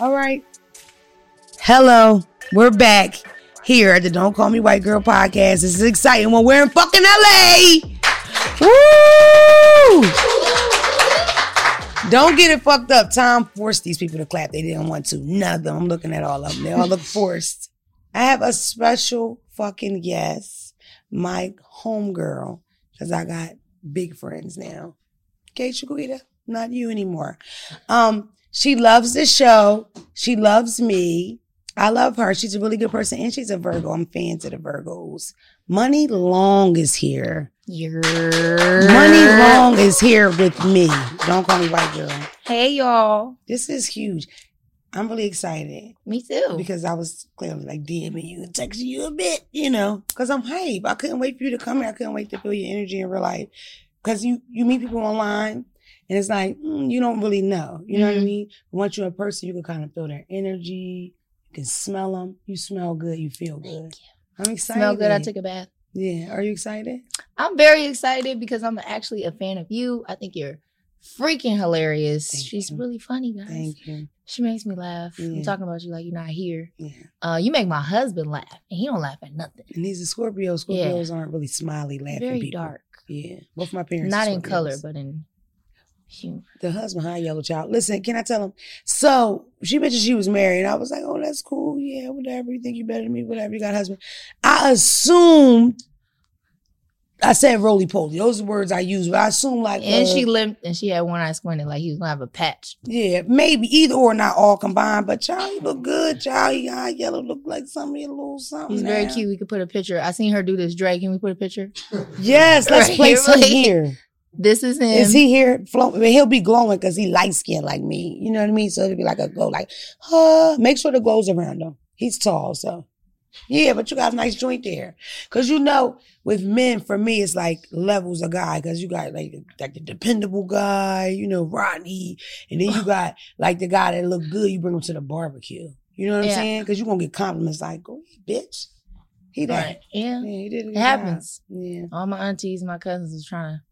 All right. Hello. We're back here at the Don't Call Me White Girl podcast. This is exciting when we're in fucking LA. Woo! Don't get it fucked up. Tom forced these people to clap. They didn't want to. None of them. I'm looking at all of them. They all look forced. I have a special fucking guest, my homegirl, because I got big friends now. Okay, Chiquita, not you anymore. Um, she loves the show. She loves me. I love her. She's a really good person, and she's a Virgo. I'm fans of the Virgos. Money Long is here. Your Money Long is here with me. Don't call me white girl. Hey y'all. This is huge. I'm really excited Me too. because I was clearly like DMing you and texting you a bit, you know, because I'm hype. I couldn't wait for you to come here. I couldn't wait to feel your energy in real life. Because you, you meet people online and it's like, mm, you don't really know. You know what I Mhm. mean? Once you're a person, you can kind of feel their energy. You can smell them. You smell good. You feel good. I'm excited. Smell good. I took a bath. Yeah. Are you excited? I'm very excited because I'm actually a fan of you. I think you're freaking hilarious. Thank She's you. really funny, guys. Thank you. She makes me laugh. Yeah. I'm talking about you like you're not here. Yeah. Uh, you make my husband laugh, and he don't laugh at nothing. And he's a Scorpio. Scorpios aren't really smiley, laughing Very people. dark. Yeah. Both my parents. Not in color, but in humor. the husband, hi, yellow child. Listen, can I tell him? So she mentioned she was married. And I was like, oh, that's cool. Yeah, whatever. You think you better than me? Whatever. You got a husband. I assumed. I said roly poly. Those are words I use, but I assume like. And uh, she limped, and she had one eye squinted like he was gonna have a patch. Yeah, maybe either or, not all combined. But child, you look good. Child, you eye yellow look like something a little something. He's very cute. We could put a picture. I seen her do this. Dre, can we put a picture? Yes, let's Right, place him here. This is him. Is he here? Flow, I mean, he'll be glowing because he light skinned like me. You know what I mean? So it'll be like a glow, like, huh. Make sure the glow's around him. He's tall, so yeah. But you got a nice joint there, because you know, with men, for me, it's like levels of guy. Because you got like like the dependable guy, you know, Rodney, and then you got like the guy that look good. You bring him to the barbecue. You know what I'm saying? Because you gonna get compliments like, oh, "Go, bitch." He that. Right. Yeah. Yeah, he did. good It happens. Yeah, All my aunties, my cousins was trying to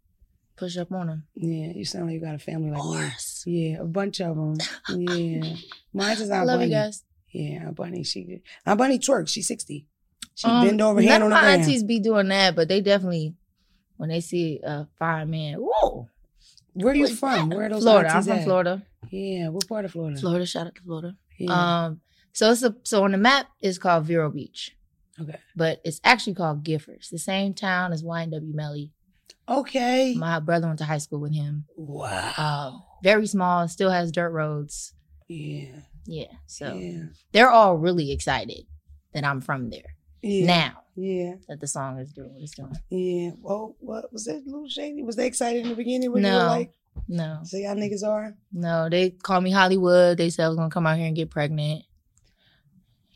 push up on them. yeah. You sound like you got a family like me. Yeah, a bunch of them. Yeah, mine's is I Aunt love Bunny. you guys. Yeah, Aunt Bunny. She Aunt Bunny twerks. She's sixty. She Um, bend over, hand of on the my ground. aunties be doing that, but they definitely when they see a fireman. whoa. Where are you what's from? that? Where are those Florida. I'm from at? Florida. Yeah, what part of Florida? Florida. Shout out to Florida. Yeah. Um, so it's a so on the map it's called Vero Beach, okay. but it's actually called Giffords, the same town as YNW Melly. Okay. My brother went to high school with him. wow. Um, very small, still has dirt roads. yeah. Yeah, so yeah. they're all really excited that I'm from there Yeah. now Yeah. that the song is doing what it's doing. Yeah. Well, what was that? Little shady. Was they excited in the beginning when you No. were like, No, "So y'all niggas are"? no, they call me Hollywood. They said I was gonna come out here and get pregnant.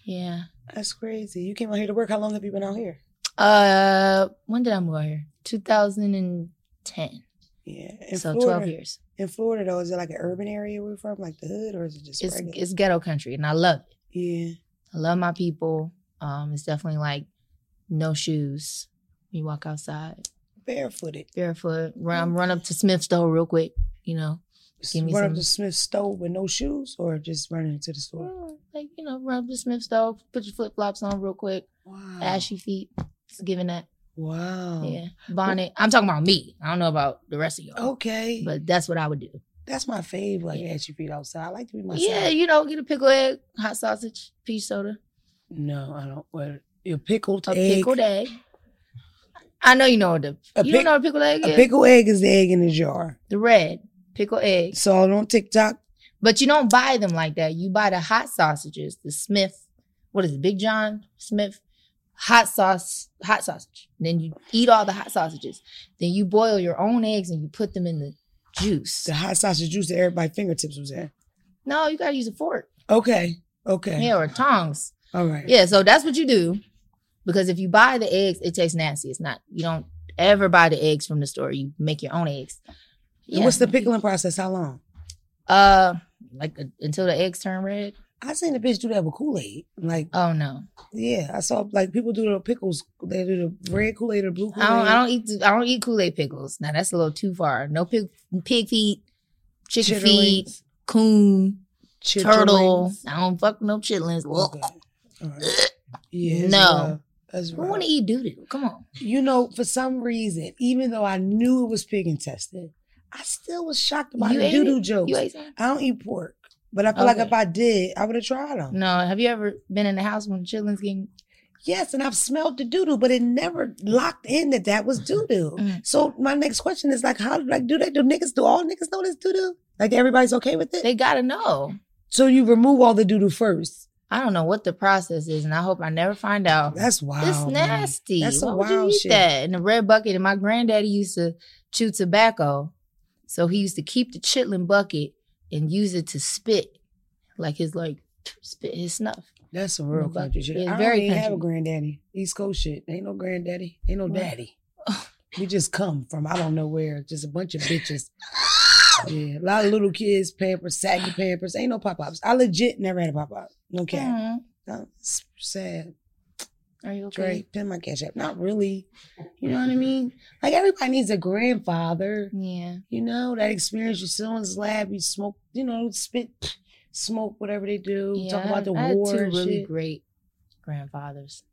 Yeah. That's crazy. You came out here to work. How long have you been out here? Uh, when did I move out here? 2010. Yeah. In so Florida, 12 years. In Florida, though, is it like an urban area we're from, like the hood, or is it just It's regular? it's ghetto country, and I love it. yeah. I love my people. Um, it's definitely like no shoes. You walk outside Barefooted. barefoot. Run run up to Smith's store real quick. You know, Give me run up to Smith's stove with no shoes, or just running into the store. Mm, like you know, run up to Smith's store, put your flip flops on real quick. Wow. Ashy feet. Giving that. Wow. Yeah, bonnet. I'm talking about me. I don't know about the rest of y'all, Okay. but that's what I would do. That's my fave. Like Yeah. ashy feet outside. I like to be myself. Yeah, you know, get a pickle egg, hot sausage, peach soda, No, I don't. What? Your pickled a egg. pickled egg. I know you know what the A you pic- don't know what a pickled egg A is. pickle egg is the egg in the jar. the red pickle egg. Saw it on TikTok. But you don't buy them like that. You buy the hot sausages, the Smith, what is it, Big John Smith hot sauce, hot sausage. Then you eat all the hot sausages. Then you boil your own eggs and you put them in the juice. The hot sausage juice that everybody fingertips was in. No, you gotta use a fork. Okay. Okay. Yeah, or tongs. All right. Yeah, so that's what you do. Because if you buy the eggs, it tastes nasty. It's not, you don't ever buy the eggs from the store. You make your own eggs. And What's the pickling process? How long? Uh, like uh, until the eggs turn red. I seen the bitch do that with Kool Aid. Like, Oh no, yeah, I saw like people do the pickles. They do the red Kool Aid or blue Kool Aid. don't. I don't eat. I don't eat Kool Aid pickles. Now that's a little too far. No pig, pig feet, chicken feet, coon. turtle. I don't fuck no chitlins. Okay. Right. Yeah, No. That's Who want to eat doo doo? Come on. You know, for some reason, even though I knew it was pig intestine, I still was shocked about You the doo doo jokes. I don't eat pork, but I feel like if I did, I would have tried them. No. Have you ever been in the house when chitlins getting? Yes, and I've smelled the doo doo, but it never locked in that that was doo doo. Mm. So my next question is like, how like do they do niggas do all niggas know this doo doo? Like everybody's okay with it? They gotta know. so you remove all the doo doo first. I don't know what the process is, and I hope I never find out. That's wild. it's man. nasty. That's some Why would you wild eat shit. that in a red bucket? And my granddaddy used to chew tobacco, so he used to keep the chitlin bucket and use it to spit, like his like spit his snuff. That's some real country shit. I very don't even have a granddaddy. East Coast shit. Ain't no granddaddy. Ain't no What? daddy. We just come from I don't know where. Just a bunch of bitches. Yeah, a lot of little kids, pampers, saggy pampers. Ain't no pop ups. I legit never had a pop up. No cap. Mhm. No, sad. Are you okay? Dre, pin my cash app. Not really. You know what I mean? Like everybody needs a grandfather. Yeah. You know that experience. You sit on his lab. You smoke. You know, spit, smoke, whatever they do. yeah. Talk about the I war two and really shit. great grandfathers.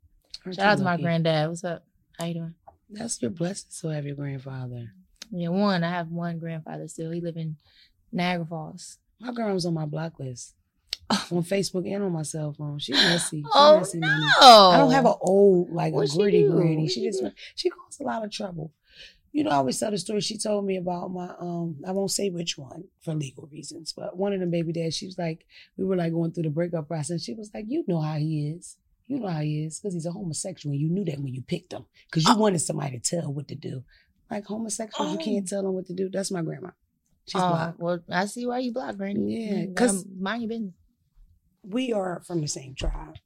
Aren't Shout out to my granddad. What's up? How you doing? That's your blessing. So have your grandfather. Yeah, one. I have one grandfather still. He live in Niagara Falls. My girl was on my block list on Facebook and on my cell phone. She messy. She Oh messy no! money. I don't have an old like What'd a gritty granny. She just she caused a lot of trouble. You know, I always tell the story. She told me about my um. I won't say which one for legal reasons, but one of them baby dads. She was like, we were like going through the breakup process. She was like, you know how he is. You know how he is because he's a homosexual. You knew that when you picked him because you Oh. wanted somebody to tell what to do. Like homosexuals, you Oh. can't tell them what to do. That's my grandma. She's oh, black. well, I see why you block, Granny. Yeah, because 'cause- mind your business. We are from the same tribe,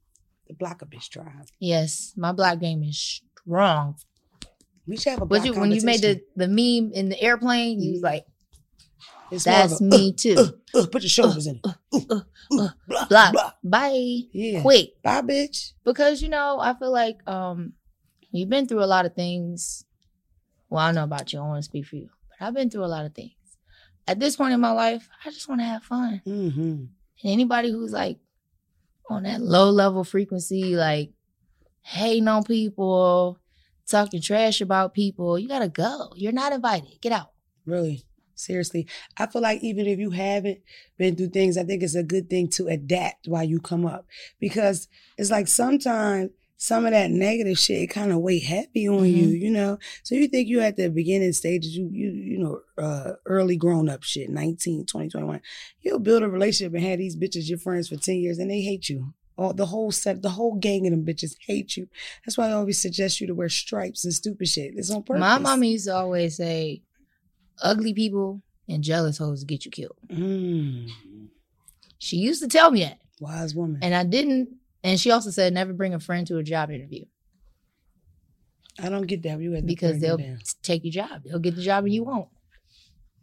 the Blocker bitch tribe. Yes, my black game is strong. We should have a But block you, when you made the, the meme in the airplane, you was Mhm. like, It's "That's a, me too." uh, uh, put your shoulders in it. Uh, uh, uh, blah, Block. blah. Bye, Yeah. quick. Bye, bitch. because you know i feel like um you've been through a lot of things well i don't know about you i want to speak for you but i've been through a lot of things at this point in my life i just want to have fun Mm-hmm. and anybody who's like on that low level frequency like hating on people talking trash about people you gotta go you're not invited get out Really. Seriously. I feel like even if you haven't been through things, I think it's a good thing to adapt while you come up. Because it's like sometimes some of that negative shit kind of weigh heavy on you, Mhm. you know? So you think you at the beginning stages, you you you know, uh early grown up shit, 19, 20, 21. You'll build a relationship and have these bitches your friends for 10 years and they hate you. All the whole set, the whole gang of them bitches hate you. That's why I always suggest you to wear stripes and stupid shit. It's on purpose. my mama used to always say ugly people and jealous hoes get you killed Mm. she used to tell me that Wise woman. And I didn't. And she also said never bring a friend to a job interview I don't get that. You because they'll take your job. They'll get the job and you won't.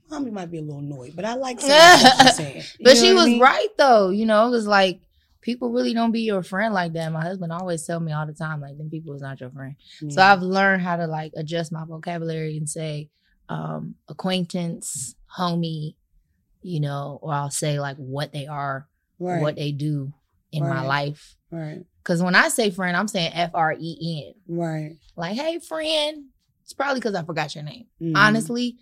Mommy might be a little annoyed, but I like some of the she's saying. But she what I was mean? right though. You know, it was like people really don't be your friend like that. My husband always tell me all the time, like, them people is not your friend. So I've learned how to like adjust my vocabulary and say um acquaintance, homie, you know, or I'll say like what they are, right, what they do in my life. right, Cause when I say friend, I'm saying F R E N. right. Like, hey, friend. It's probably because I forgot your name. Mhm. Honestly,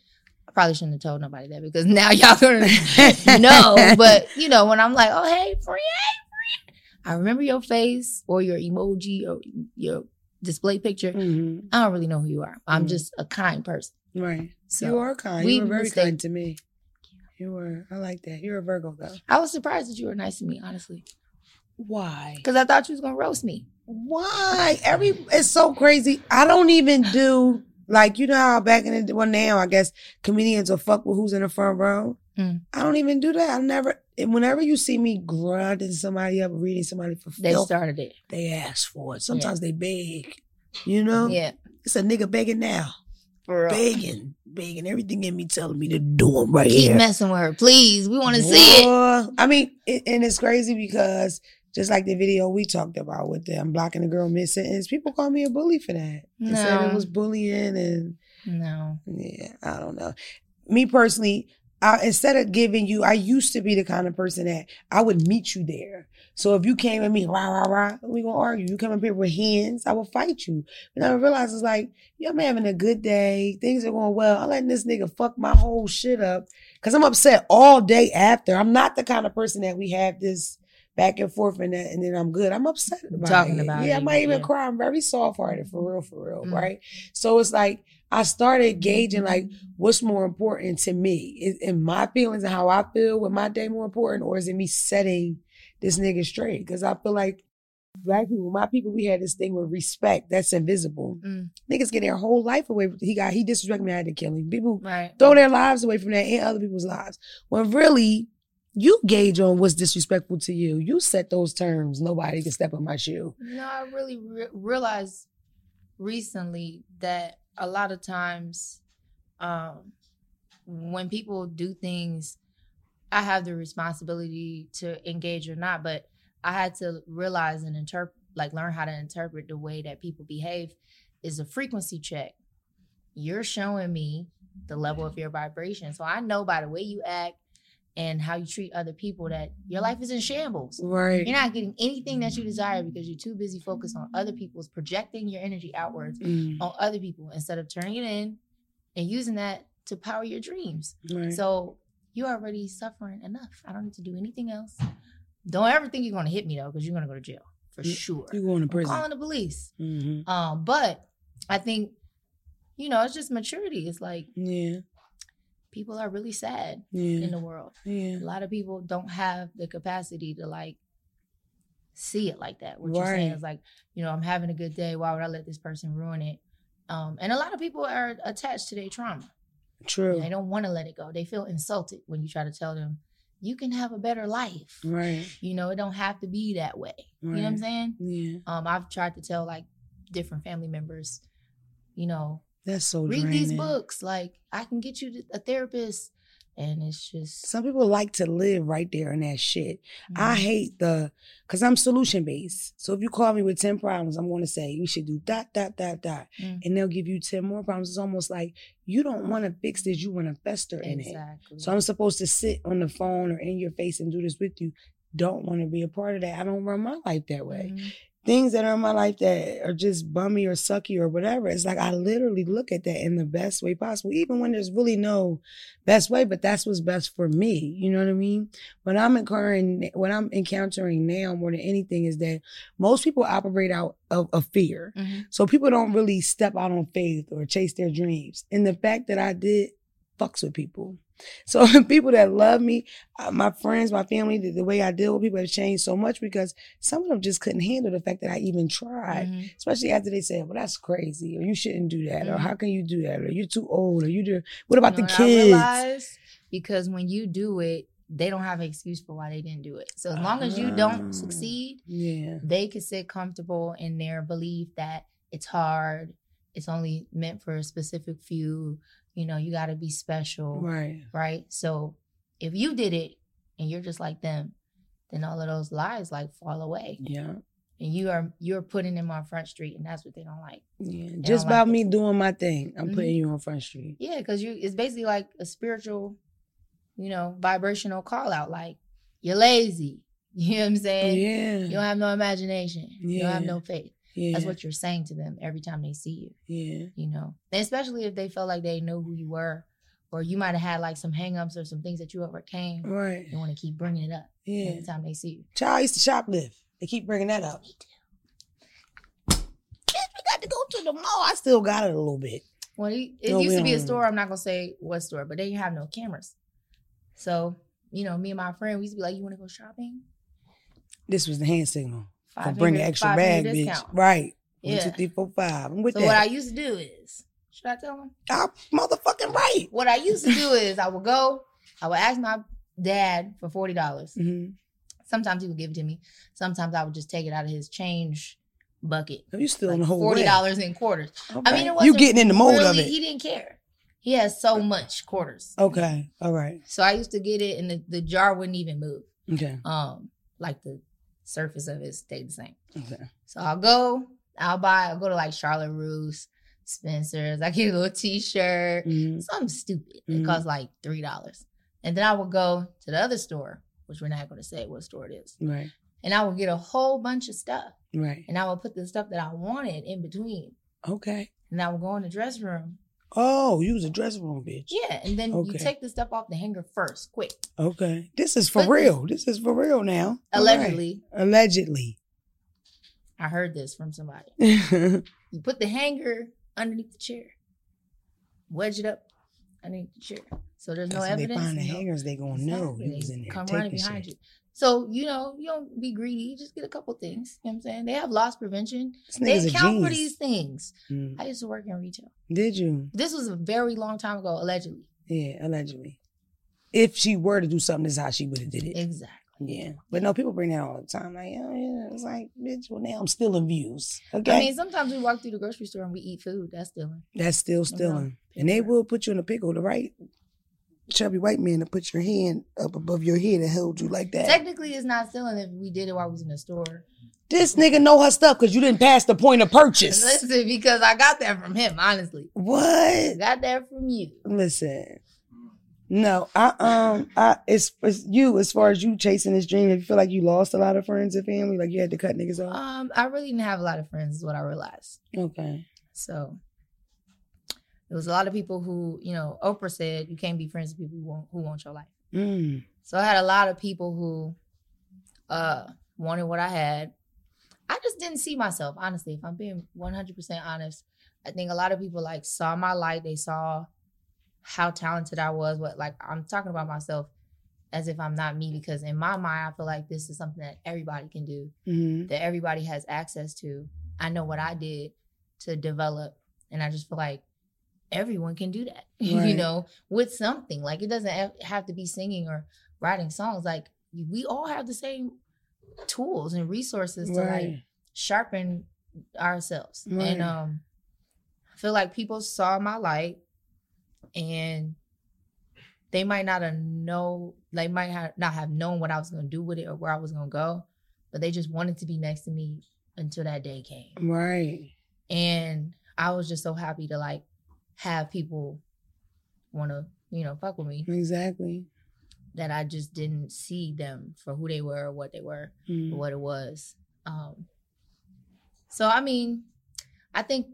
I probably shouldn't have told nobody that because now y'all gonna know. But you know, when I'm like, oh hey, friend, hey, friend, I remember your face or your emoji or your display picture. Mhm. I don't really know who you are. I'm Mhm. just a kind person. right. So you are kind. you were very mistake- kind to me. You were. I like that. You're a Virgo though. I was surprised that you were nice to me, honestly, Why? because I thought you was gonna roast me. Why? Every it's so crazy. I don't even do like you know how back in the well now I guess comedians will fuck with who's in the front row. Mm. I don't even do that. I never. and Whenever you see me grinding somebody up, reading somebody for They filth, started it. they ask for it. Sometimes they beg. You know, Yeah, it's a nigga begging now, for real. begging, begging. Everything in me telling me to do 'em right Keep here. Keep messing with her, please. We want to see it. I mean, it, and it's crazy because just like the video we talked about with them blocking the girl mid sentence, people call me a bully for that. They said No. it was bullying, and No. yeah, I don't know. Me personally, I, instead of giving you, I used to be the kind of person that I would meet you there. So if you came at me, rah, rah, rah, we gonna argue. You come up here with hands, I will fight you. And I realized it's like, yeah, I'm having a good day. Things are going well. I'm letting this nigga fuck my whole shit up. Cause I'm upset all day after. I'm not the kind of person that we have this back and forth and that, and then I'm good. I'm upset about Talking about it. about yeah, it, I might even yeah. cry. I'm very soft hearted for real, for real, Mm. right? So it's like I started gauging like what's more important to me. Is, is my feelings and how I feel with my day more important, or is it me setting this nigga straight? Because I feel like black people, my people, we had this thing with respect that's invisible. Mm. Niggas get their whole life away. He got he disrespected me. I had to kill him. People Right. throw their lives away from that and other people's lives. When really, you gauge on what's disrespectful to you. You set those terms. Nobody can step on my shoe. No, I really re- realized recently that a lot of times, um, when people do things, I have the responsibility to engage or not. But I had to realize and interpret, like learn how to interpret the way that people behave, is a frequency check. You're showing me the level of your vibration, so I know by the way you act and how you treat other people that your life is in shambles. Right. You're not getting anything that you desire because you're too busy focused on other people's projecting your energy outwards Mm, on other people instead of turning it in and using that to power your dreams. right. So you're already suffering enough. I don't need to do anything else. Don't ever think you're gonna hit me though, because you're gonna go to jail for You- sure. You're going to I'm prison. calling the police. hmm Um, but I think, you know, it's just maturity. It's like Yeah. People are really sad Yeah. in the world. yeah. a lot of people don't have the capacity to like see it like that. What you're saying is like, you know, I'm having a good day. Why would I let this person ruin it? Um, and a lot of people are attached to their trauma. True. They don't want to let it go. They feel insulted when you try to tell them you can have a better life. Right. You know, it don't have to be that way. You know what I'm saying? Yeah. Um, I've tried to tell like different family members, you know, That's so read these books. Like I can get you a therapist, and it's just Some people like to live right there in that shit. I Mhm. hate the, cause I'm solution based. So if you call me with 10 problems, I'm going to say, you should do dot, dot, dot, dot. Mm. And they'll give you 10 more problems. It's almost like you don't want to fix this. You want to fester in it. So I'm supposed to sit on the phone or in your face and do this with you. Don't want to be a part of that. I don't run my life that way. Mhm. Things that are in my life that are just bummy or sucky or whatever. It's like I literally look at that in the best way possible, even when there's really no best way, but that's what's best for me. You know what I mean? What I'm encountering, what I'm encountering now more than anything is that most people operate out of, of fear. Mhm. So people don't really step out on faith or chase their dreams. And the fact that I did fucks with people. So people that love me, uh, my friends, my family, the, the way I deal with people have changed so much because some of them just couldn't handle the fact that I even tried. Mhm. Especially after they said, "Well, that's crazy," or "You shouldn't do that," or Mhm. "How can you do that?" or "You're too old," or "You do." What about You know the kids? because when you do it, they don't have an excuse for why they didn't do it. So as long as you Ah. don't succeed, Yeah, they can sit comfortable in their belief that it's hard. It's only meant for a specific few. You know, you got to be special, right. right? So if you did it and you're just like them, then all of those lies like fall away, Yeah, and you are you're putting them on front street, and that's what they don't like. yeah. don't Just like about it. me doing my thing, I'm Mhm. putting you on front street. Yeah, because you it's basically like a spiritual, you know, vibrational call out. Like you're lazy. You know what I'm saying? yeah, You don't have no imagination. You don't have no faith. Yeah, That's what you're saying to them every time they see you. yeah. You know, and especially if they felt like they know who you were, or you might have had like some hangups or some things that you overcame. Right. They want to keep bringing it up Yeah. every time they see you. Child used to shoplift. They keep bringing that up. We got to go to the mall. I still got it a little bit. Well, it, it used to be a store. I'm not gonna say what store, but they didn't have no cameras. So, you know, me and my friend, we used to be like, "You want to go shopping?" This was the hand signal. For Five bring an extra bag, bitch. discount. Right. One, Yeah. two, three, four, five. I'm with So that. what I used to do is, should I tell them? I'm motherfucking right. What I used to do is, I would go, I would ask my dad for forty dollars. Mm-hmm. Sometimes he would give it to me. Sometimes I would just take it out of his change bucket, Are You still in the whole forty dollars in quarters. I mean, it you wasn't getting in the mold of it. He didn't care. He has so much quarters. Okay. All right. So I used to get it, and the, the jar wouldn't even move. Okay. Um, like the surface of it stay the same. Okay. So I'll go, I'll buy, I'll go to like Charlotte Russe, Spencer's. I get a little T-shirt, Mhm. something stupid. Mhm. It costs like three dollars. And then I would go to the other store, which we're not going to say what store it is. Right. And I would get a whole bunch of stuff. Right. And I would put the stuff that I wanted in between. Okay. And I would go in the dressing room. Oh, you was a dressing room bitch. Yeah. And then Okay. you take the stuff off the hanger first, quick. Okay. This is for But- real. This is for real now. All right. Allegedly. Allegedly. I heard this from somebody. You put the hanger underneath the chair, wedge it up underneath the chair. So there's no so they evidence. find the no- hangers, they gonna know Exactly. you was in there. Come running behind shit. you. So, you know, you don't be greedy. You just get a couple things. You know what I'm saying? They have loss prevention. This They account for these things. Mm. I used to work in retail. Did you? This was a very long time ago, allegedly. Yeah, allegedly. If she were to do something, this is how she would have did it. Exactly. Yeah. But no, people bring that all the time. Like, oh yeah. It's like, bitch, well now I'm stealing views. Okay. I mean, sometimes we walk through the grocery store and we eat food. That's stealing. That's still stealing. And they will put you in a pickle. The right chubby white man to put your hand up above your head and hold you like that. Technically, it's not stealing if we did it while we was in the store. this nigga know her stuff because you didn't pass the point of purchase. Listen, because I got that from him, honestly. I What? got that from you. Listen. No, I um I it's, it's you as far as you chasing this dream. If you feel like you lost a lot of friends and family, like you had to cut niggas off. Um, I really didn't have a lot of friends, is what I realized. Okay. So there was a lot of people who, you know, Oprah said you can't be friends with people who want, who want your life. Mm. So I had a lot of people who uh wanted what I had. I just didn't see myself, honestly. If I'm being 100% honest, I think a lot of people like saw my light. They saw how talented I was. What like I'm talking about myself as if I'm not me because in my mind I feel like this is something that everybody can do, hmm that everybody has access to. I know what I did to develop, and I just feel like everyone can do that. you know, with something like it doesn't have- have to be singing or writing songs. Like we all have the same tools and resources to like sharpen ourselves. Right. And um I feel like people saw my light and they might not have know they might have not have known what I was gonna do with it or where I was gonna go, but they just wanted to be next to me until that day came. Right. And I was just so happy to like have people wanna, you know, fuck with me Exactly. that I just didn't see them for who they were or what they were Mm. what it was. Um, so I mean, I think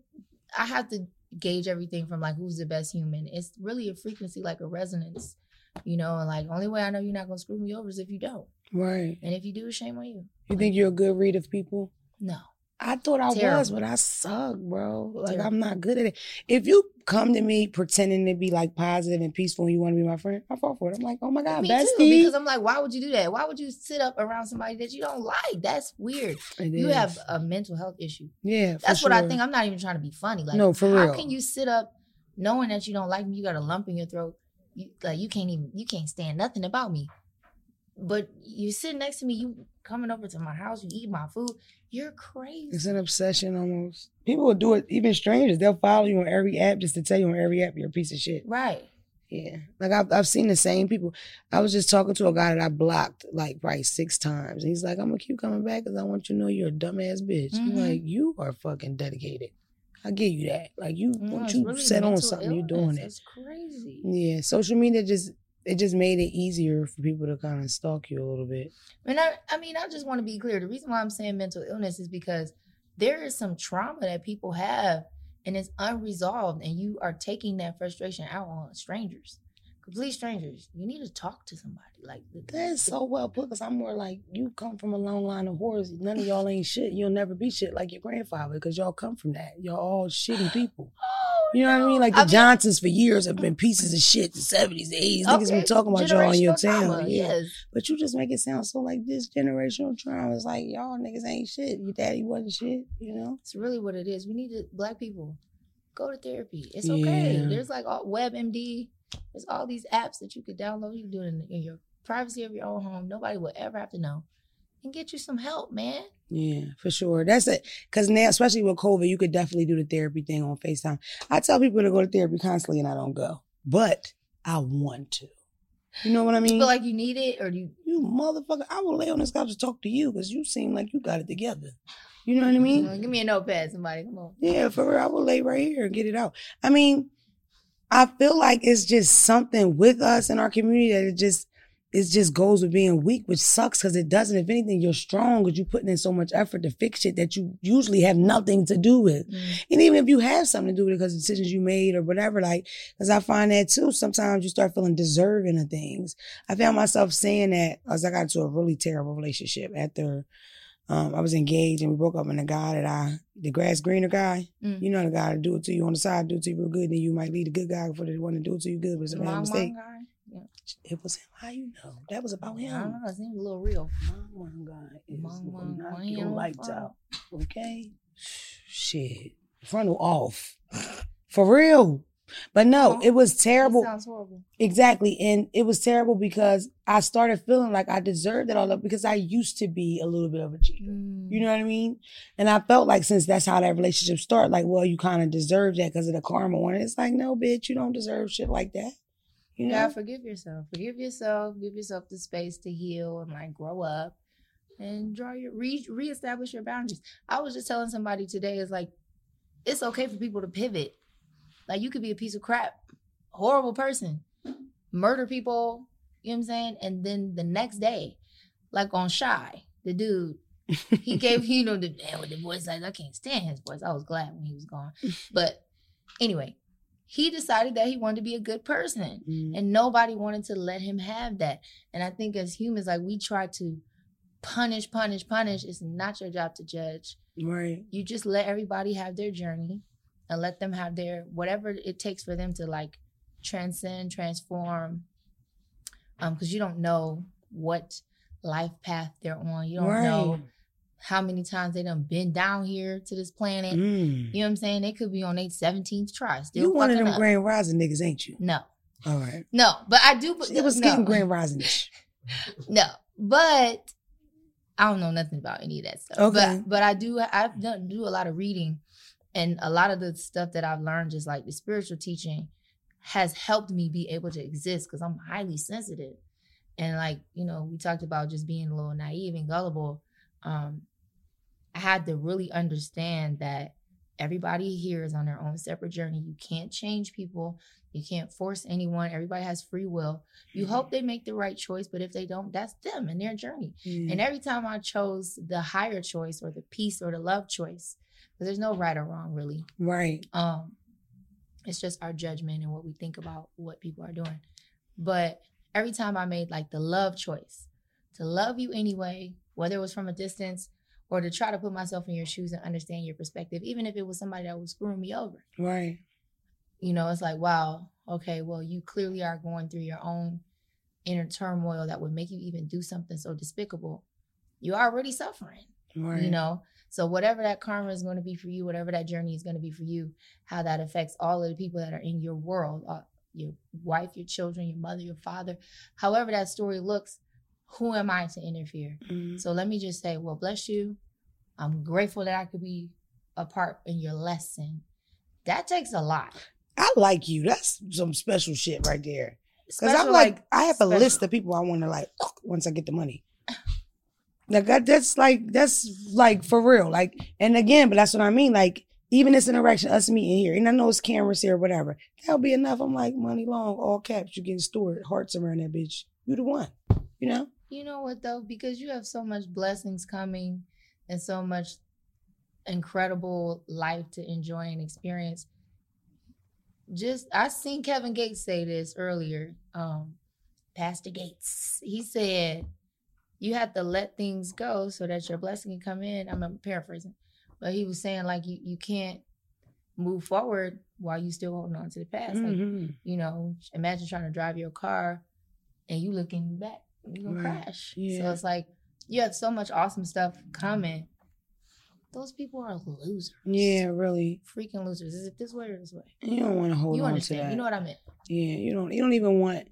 I have to gauge everything from like who's the best human. It's really a frequency, like a resonance, you know. And like, only way I know you're not gonna screw me over is if you don't, Right. and if you do, shame on you. You think you're a good read of people? No, I thought I was, but I suck, bro. Like Terrible. I'm not good at it. If you come to me pretending to be like positive and peaceful and you want to be my friend, I fall for it. I'm like, oh my god, me too. Because I'm like, why would you do that? Why would you sit up around somebody that you don't like? That's weird. It You is. have a mental health issue. yeah. That's what I think. I'm not even trying to be funny. Like, No, for real. how can you sit up knowing that you don't like me? You got a lump in your throat. You like you can't even you can't stand nothing about me. But you sitting next to me, you coming over to my house, you eat my food. You're crazy. It's an obsession almost. People will do it, even strangers. They'll follow you on every app just to tell you on every app you're a piece of shit. Right. Yeah. Like I've I've seen the same people. I was just talking to a guy that I blocked like probably six times. And he's like, I'm gonna keep coming back because I want you to know you're a dumbass bitch. I'm Mhm. like, you are fucking dedicated. I give you that. Like you No, once you really set on something, you're doing it. It's crazy. Yeah. Social media just it just made it easier for people to kind of stalk you a little bit. And I, I mean, I just want to be clear. The reason why I'm saying mental illness is because there is some trauma that people have and it's unresolved, and you are taking that frustration out on strangers, complete strangers. You need to talk to somebody. Like That's so well put because I'm more like you come from a long line of whores. None of y'all ain't shit. You'll never be shit like your grandfather because y'all come from that. Y'all all shitty people. You know what I mean? Like the I mean- Johnsons for years have been pieces of shit. The seventies, eighties, niggas been talking about y'all in your town. trauma, Yeah, Yes. but you just make it sound so like this generational trauma. It's like y'all niggas ain't shit. Your daddy wasn't shit. You know? It's really what it is. We need to black people go to therapy. It's okay. Yeah. There's like all WebMD. There's all these apps that you could download. You can do it in, in your privacy of your own home. Nobody will ever have to know. And get you some help, man. Yeah, for sure. That's it. Because now, especially with COVID, you could definitely do the therapy thing on FaceTime. I tell people to go to therapy constantly, and I don't go, but I want to. You know what I mean? You feel like you need it, or you you motherfucker, I will lay on this couch and talk to you because you seem like you got it together. You know what I mean? Give me a notepad, somebody. Come on. Yeah, for real. I will lay right here and get it out. I mean, I feel like it's just something with us in our community that it just it just goes with being weak, which sucks because it doesn't. If anything, you're strong because you're putting in so much effort to fix shit that you usually have nothing to do with. Mm. And even if you have something to do with it because decisions you made or whatever, like, because I find that too, sometimes you start feeling deserving of things. I found myself saying that as I got into a really terrible relationship after um, I was engaged and we broke up and the guy that I, the grass greener guy, Mm. you know the guy that do it to you on the side, do it to you real good, then you might leave the good guy for the one to do it to you good, but it's a bad mistake. guy? Yeah. It was him. How you know? That was about him. don't know. It seems a little real. My one guy is Mom, gonna mom, knock mom, your mom, lights mom. out. Okay? Shit. Frontal off. For real. But no, Oh, it was That terrible. sounds horrible. Exactly. And it was terrible because I started feeling like I deserved it all up because I used to be a little bit of a cheater. Mm. You know what I mean? And I felt like since that's how that relationship started, like, well, you kind of deserve that because of the karma on it. It's like, no, bitch, you don't deserve shit like that. You know? gotta forgive yourself. Forgive yourself. Give yourself the space to heal and like grow up and draw your re reestablish your boundaries. I was just telling somebody today, it's like it's okay for people to pivot. Like you could be a piece of crap, horrible person, murder people, you know what I'm saying? And then the next day, like on Shy, the dude, he gave, you know, the man with the voice like I can't stand his voice. I was glad when he was gone. But anyway, he decided that he wanted to be a good person Mm. and nobody wanted to let him have that and i think as humans like we try to punish punish punish it's not your job to judge Right. you just let everybody have their journey and let them have their whatever it takes for them to like transcend transform um because you don't know what life path they're on you don't right. know how many times they done been down here to this planet Mm. you know what i'm saying they could be on their 17th try still You one of them up. Grand Rising niggas, ain't you? no All right. no but i do It was no. getting Grand Rising-ish. No, but I don't know nothing about any of that stuff. Okay. But but I do I've done do a lot of reading, and a lot of the stuff that I've learned, just like the spiritual teaching, has helped me be able to exist because I'm highly sensitive, and like you know we talked about just being a little naive and gullible. Um, I had to really understand that everybody here is on their own separate journey. You can't change people. You can't force anyone. Everybody has free will. You hope they make the right choice, but if they don't, that's them and their journey. Mm. And every time I chose the higher choice or the peace or the love choice, because there's no right or wrong really. right. Um, it's just our judgment and what we think about what people are doing. But every time I made like the love choice to love you anyway, whether it was from a distance or to try to put myself in your shoes and understand your perspective, even if it was somebody that was screwing me over Right. you know, it's like, wow, okay, well, you clearly are going through your own inner turmoil that would make you even do something so despicable. You're already suffering, Right. you know? So, whatever that karma is going to be for you, whatever that journey is going to be for you, how that affects all of the people that are in your world uh, your wife, your children, your mother, your father, however that story looks, who am I to interfere? Mm. So, let me just say, well, bless you. I'm grateful that I could be a part in your lesson. That takes a lot. I like you. That's some special shit right there. Because I'm Special, like, I have a list of people I want to like once I get the money. Like that, that's like that's like for real. Like, and again, but that's what I mean. Like, even this interaction, us meeting here, and I know it's cameras here, whatever. That'll be enough. I'm like, money long, all caps. You getting stored, hearts around that bitch. You the one. You know. You know what though? Because you have so much blessings coming and so much incredible life to enjoy and experience. Just I seen Kevin Gates say this earlier. Um, Pastor Gates. He said you have to let things go so that your blessing can come in. I'm paraphrasing. But he was saying like you you can't move forward while you still holding on to the past. Like Mhm. you know, imagine trying to drive your car and you looking back, you're gonna Right. crash. Yeah. So it's like you have so much awesome stuff coming. Those people are losers. Yeah, really. Freaking losers. Is it this way or this way? You don't want to hold you on to understand. that. You know what I meant. Yeah, you don't. You don't even want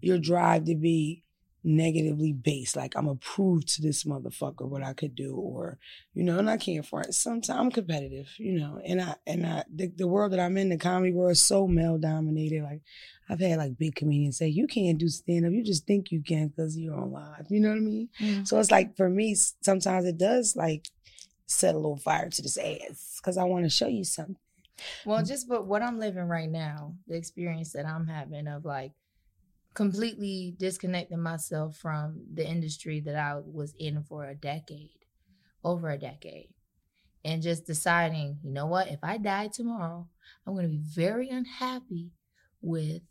your drive to be negatively based. Like I'm prove to this motherfucker what I could do, or you know. And I can't front. Sometimes I'm competitive, you know. And I and I the, the world that I'm in, the comedy world, is so male dominated. Like I've had like big comedians say, "You can't do stand up. You just think you can because you're on live." You know what I mean? Mm. So it's like for me, sometimes it does like set a little fire to this ass because I want to show you something. Well, mm. just but what I'm living right now, the experience that I'm having of like completely disconnecting myself from the industry that I was in for a decade, over a decade, and just deciding, you know what, if I die tomorrow, I'm going to be very unhappy with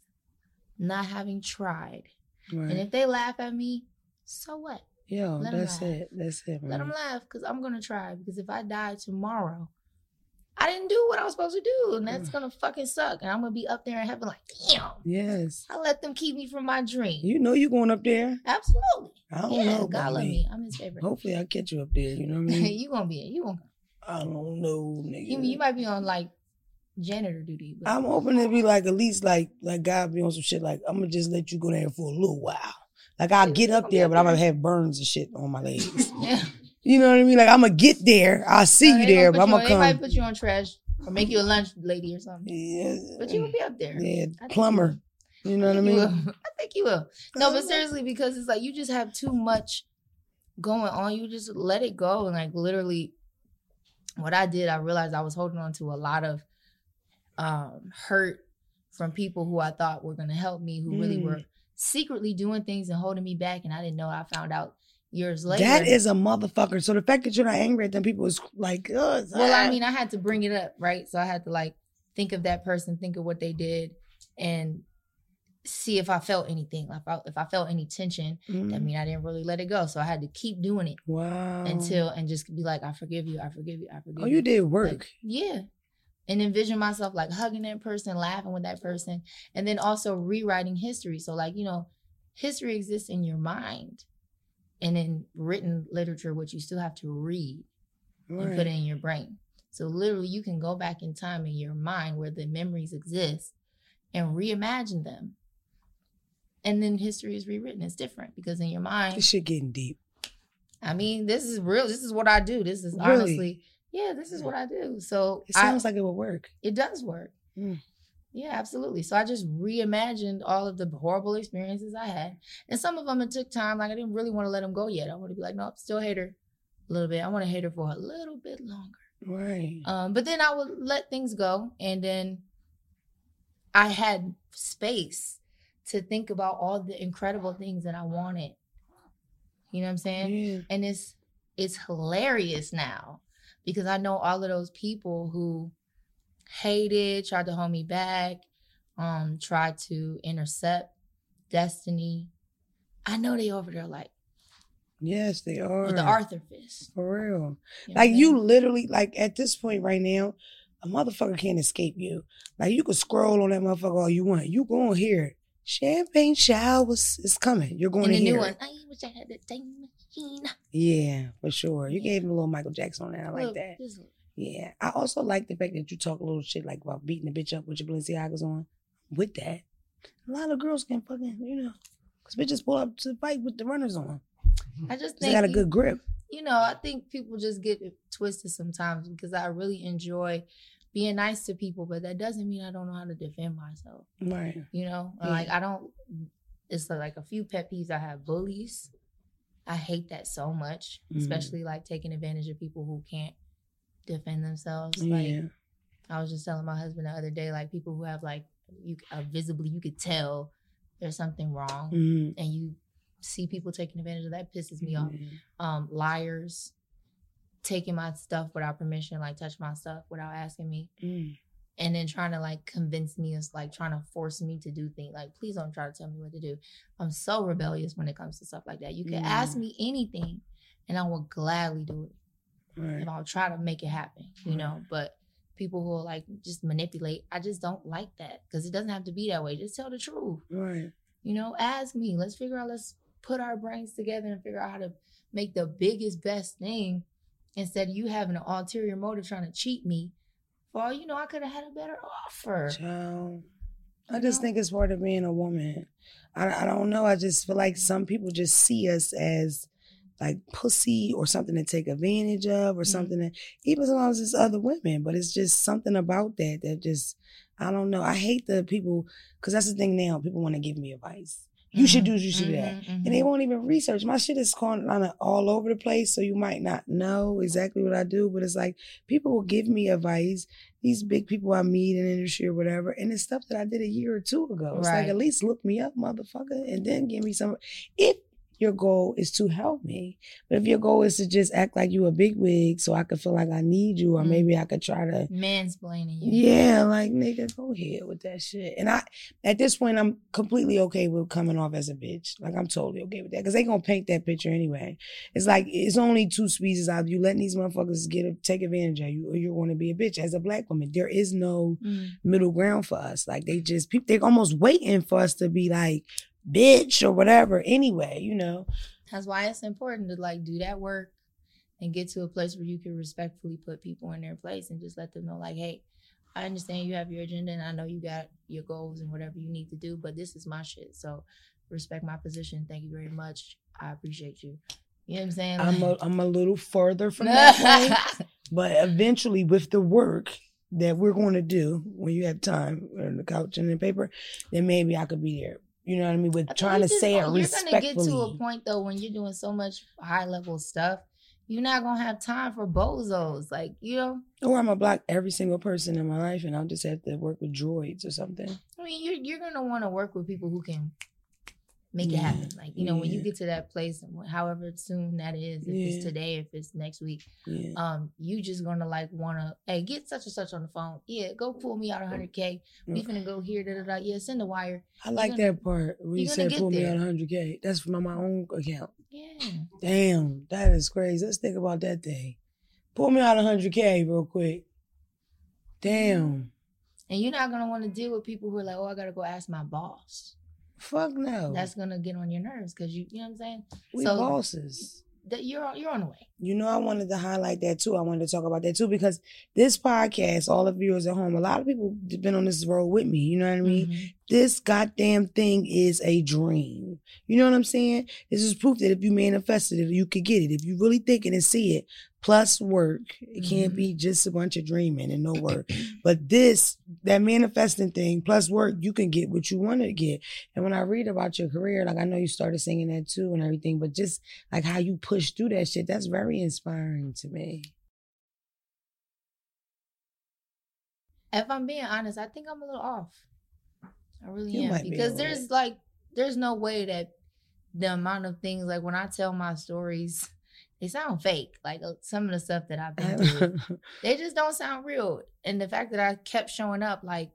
not having tried. Right. And if they laugh at me, so what? Let 'em that's it. That's it, man. Let them laugh because I'm gonna try. Because if I die tomorrow, I didn't do what I was supposed to do, and that's gonna fucking suck. And I'm gonna be up there in heaven like, damn. Yes. I let them keep me from my dream. You know you're going up there. Absolutely. I don't yeah, know. God love me. me. I'm his favorite. Hopefully I catch you up there. You know what I mean? you gonna be it, you gonna I don't know, nigga. you, you might be on like janitor duty. But I'm hoping to be like at least like like God be on some shit like I'm gonna just let you go there for a little while. Like I'll get up there, but I'm gonna have burns and shit on my legs. yeah. You know what I mean? Like I'm gonna get there. I'll see No, you there, but I'm gonna They might put you on trash or make you a lunch lady or something. Yeah, But you will be up there. yeah, plumber. You know what I mean? I think you will. No, but seriously, because it's like you just have too much going on. You just let it go. And like literally, what I did, I realized I was holding on to a lot of um, hurt from people who I thought were going to help me, who really Mm. were secretly doing things and holding me back. And I didn't know. I found out years later. That is a motherfucker. So the fact that you're not angry at them people is like, Well, I mean, I had to bring it up, right? So I had to like think of that person, think of what they did, and see if I felt anything. Like if I, if I felt any tension, I Mm. mean, I didn't really let it go. So I had to keep doing it wow. until and just be like, I forgive you, I forgive you, I forgive you. oh, you. you did work. Like, yeah. And envision myself like hugging that person, laughing with that person, and then also rewriting history. So, like, you know, history exists in your mind and in written literature, which you still have to read and put it in your brain. So literally you can go back in time in your mind where the memories exist and reimagine them. And then history is rewritten. It's different because in your mind, This shit getting deep. I mean, this is real. This is what I do. This is Really? honestly, yeah, this is what I do. So It I, sounds like it would work. it does work. Mm. Yeah, absolutely. So I just reimagined all of the horrible experiences I had. And some of them it took time. Like I didn't really want to let them go yet. I want to be like, no, I'm still hate her a little bit. I want to hate her for a little bit longer. Right. Um, but then I would let things go, and then I had space to think about all the incredible things that I wanted. You know what I'm saying? yeah. And it's it's hilarious now because I know all of those people who hated, tried to hold me back, um, tried to intercept destiny. I know they over there like Yes, they are. with the Arthur fist. For real. You know Like you literally, like at this point right now, a motherfucker can't escape you. Like you can scroll on that motherfucker all you want. You going here. Champagne showers is coming. You're going and to the hear new it. one. I wish I had that time machine. Yeah, for sure. You gave him a little Michael Jackson on that. I like Look, that. just- Yeah. I also like the fact that you talk a little shit like about beating the bitch up with your Balenciagas on. With that, a lot of girls can fucking, you know, because bitches pull up to fight with the runners on. I just They think got a good grip. you know, I think people just get twisted sometimes because I really enjoy being nice to people, but that doesn't mean I don't know how to defend myself. Right. You know, Yeah. like I don't. It's like a few pet peeves. I have bullies. I hate that so much, Mhm. especially like taking advantage of people who can't defend themselves. Like Yeah. I was just telling my husband the other day, like people who have like you uh, visibly you could tell there's something wrong, Mhm. and you see people taking advantage of that pisses me off um liars taking my stuff without permission like touch my stuff without asking me Mm. and then trying to like convince me is like trying to force me to do things like please don't try to tell me what to do i'm so rebellious when it comes to stuff like that you can ask Mm. me anything and i will gladly do it Right. and i'll try to make it happen you know but people who will like just manipulate i just don't like that because it doesn't have to be that way just tell the truth Right. you know, ask me. Let's figure out, let's put our brains together and figure out how to make the biggest, best thing instead of you having an ulterior motive trying to cheat me. For all you know, I could have had a better offer. Child. I just think it's part of being a woman. I, I don't know. I just feel like some people just see us as like pussy or something to take advantage of or Mhm. something that even sometimes it's other women, but it's just something about that that just I don't know. I hate the people because that's the thing now. People want to give me advice. You should do this, you should do that. Mhm, mhm. And they won't even research. My shit is kind of all over the place, so you might not know exactly what I do. But it's like people will give me advice. These big people I meet in industry or whatever, and it's stuff that I did a year or two ago. It's like at least look me up, motherfucker, and then give me some. If your goal is to help me, but if your goal is to just act like you a big wig, so I could feel like I need you, or Mm. maybe I could try to mansplaining you. yeah, like nigga, go ahead with that shit. And I, at this point, I'm completely okay with coming off as a bitch. Like I'm totally okay with that because they gonna paint that picture anyway. It's like it's only two species out. You letting these motherfuckers get a, take advantage of you, or you're going to be a bitch. As a black woman, there is no Mm. middle ground for us. Like they just people, they're almost waiting for us to be like bitch or whatever. Anyway, you know. That's why it's important to like do that work and get to a place where you can respectfully put people in their place and just let them know, like, hey, I understand you have your agenda and I know you got your goals and whatever you need to do, but this is my shit. So respect my position. Thank you very much. I appreciate you. You know what I'm saying? I'm a, Like- I'm a little further from that point. But eventually, with the work that we're going to do when you have time on the couch and the paper, then maybe I could be there. You know what I mean? With I trying to just say it gonna- You're gonna get to a point though when you're doing so much high level stuff, you're not gonna have time for bozos. Like you know, oh, Or I'm gonna block every single person in my life, and I'll just have to work with droids or something. I mean, you're you're gonna want to work with people who can make it happen. Like you know, when you get to that place, however soon that is, if Yeah. it's today, if it's next week, Yeah. um, you just gonna like wanna, hey, get such and such on the phone. Yeah, go pull me out 100k. We finna go here. Da da da. Yeah, send the wire. I like gonna- that part where you said pull me there. out 100k. That's from my own account. Yeah. Damn, that is crazy. Let's think about that day. Pull me out 100k real quick. Damn. And you're not gonna want to deal with people who are like, oh, I gotta go ask my boss. Fuck no. That's gonna get on your nerves because you, you know what I'm saying. we so- bosses. That you're on- you're on the way. You know, I wanted to highlight that too. I wanted to talk about that too because this podcast, all the viewers at home, a lot of people have been on this road with me. You know what I mean? Mhm. This goddamn thing is a dream. You know what I'm saying? This is proof that if you manifested it, you could get it. If you really think it and see it, plus work, it can't Mhm. be just a bunch of dreaming and no work. But this, that manifesting thing, plus work, you can get what you want to get. And when I read about your career, like I know you started singing that too and everything, but just like how you push through that shit, that's very inspiring to me. If I'm being honest, I think I'm a little off. I really You am might be because there's like there's no way that the amount of things like when I tell my stories, they sound fake. Like uh, some of the stuff that I've been through, they just don't sound real. And the fact that I kept showing up, like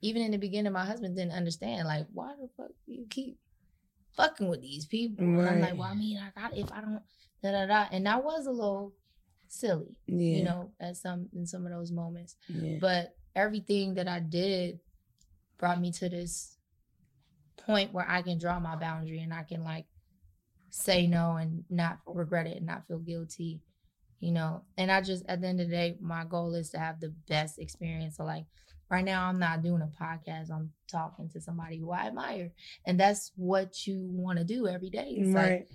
even in the beginning, my husband didn't understand. Like, why the fuck do you keep fucking with these people? And I'm like, well, I mean, I got if I don't da da da. And I was a little silly, yeah. you know, at some in some of those moments. yeah. But everything that I did brought me to this point where I can draw my boundary and I can like say no and not regret it and not feel guilty, you know. And I just at the end of the day, my goal is to have the best experience. So like right now I'm not doing a podcast. I'm talking to somebody who I admire. And that's what you want to do every day. It's right. like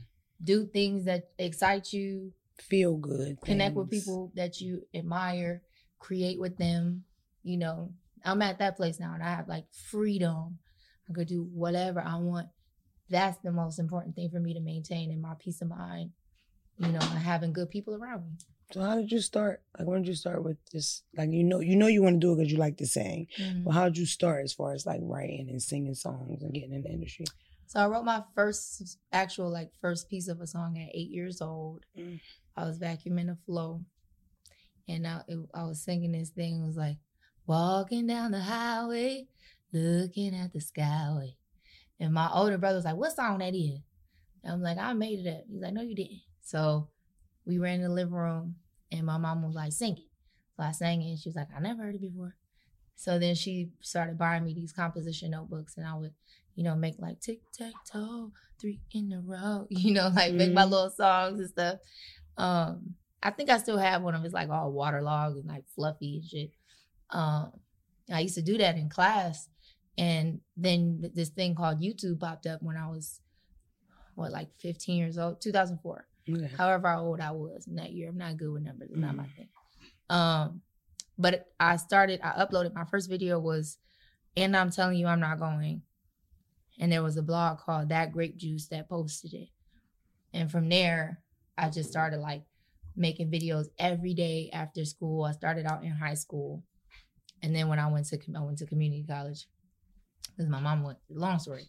do things that excite you, Feel good. connect with people that you admire, create with them. You know, I'm at that place now and I have like freedom. I could do whatever I want. That's the most important thing for me to maintain in my peace of mind, you know, and having good people around me. So how did you start? Like when did you start with this? Like you know, you know you want to do it because you like to sing. Mhm. Well, how did you start as far as like writing and singing songs and getting in the industry? So I wrote my first actual like first piece of a song at eight years old. Mm. I was vacuuming the flow, and I it, I was singing this thing. It was like walking down the highway, looking at the skyway. And my older brother was like, "What song that is?" And I'm like, "I made it up." He's like, "No, you didn't." So we ran in the living room, and my mom was like, "Sing it." So I sang it, and she was like, "I never heard it before." So then she started buying me these composition notebooks, and I would you know, make like tic tac toe, three in a row, you know, like make my Mhm. little songs and stuff. Um, I think I still have one of it's like all waterlogged and like fluffy and shit. Um, I used to do that in class, and then this thing called YouTube popped up when I was what like 15 years old, 2004 Okay. however old I was in that year. I'm not good with numbers. It's not my Mhm. thing. Um, but I started, I uploaded my first video was, and I'm telling you I'm not going. and there was a blog called That Grape Juice that posted it. And from there, I just started like making videos every day after school. I started out in high school, and then when I went to I went to community college because my mom went. Long story.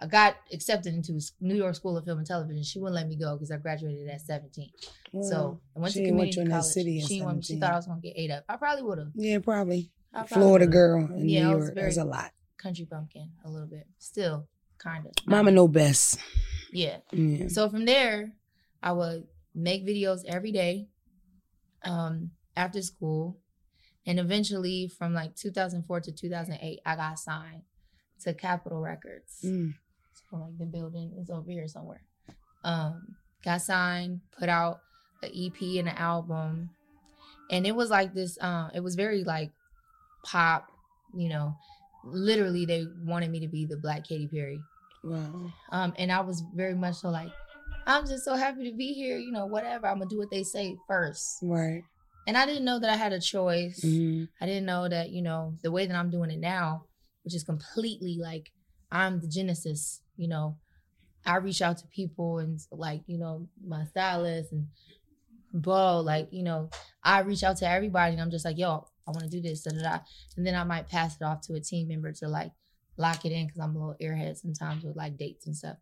I got accepted into New York School of Film and Television. She wouldn't let me go because I graduated at 17. Well, so I went she to community in that college. city she, went, she thought I was gonna get ate up. I probably would have. yeah, probably. Probably Florida would've. girl in Yeah, New York. There's a lot. country bumpkin a little bit. Still, kind of. Mama know best. Yeah. Yeah. So from there, I would make videos every day um, after school. And eventually, from like 2004 to 2008, I got signed to Capitol Records. Mm. So, like, the building is over here somewhere. Um, got signed, put out an EP and an album. And it was like this, um, it was very like pop, you know. Literally, they wanted me to be the Black Katy Perry. Wow. Um, and I was very much so like, I'm just so happy to be here, you know, whatever. I'm gonna do what they say first. Right. And I didn't know that I had a choice. hmm I didn't know that, you know, the way that I'm doing it now, which is completely like I'm the genesis, you know. I reach out to people and like, you know, my stylist and Bo, like, you know, I reach out to everybody and I'm just like, yo, I want to do this, da, da, da. and then I might pass it off to a team member to like lock it in because I'm a little airhead sometimes with like dates and stuff.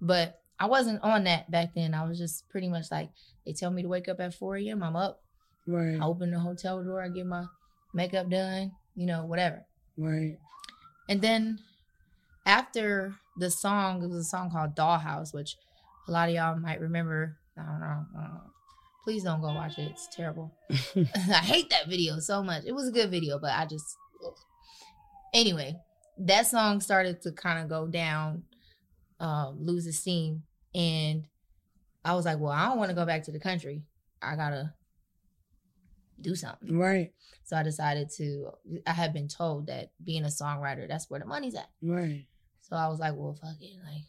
But I wasn't on that back then. I was just pretty much like, they tell me to wake up at 4 a.m. I'm up. Right. I open the hotel door, I get my makeup done, you know, whatever. Right. And then after the song, it was a song called Dollhouse, which a lot of y'all might remember. I don't know. I don't know. Please don't go watch it. It's terrible. I hate that video so much. It was a good video, but I just. ugh. Anyway, that song started to kind of go down, um, lose its steam. And I was like, well, I don't want to go back to the country. I got to do something. Right. So I decided to. I had been told that being a songwriter, that's where the money's at. Right. So I was like, well, fuck it, like.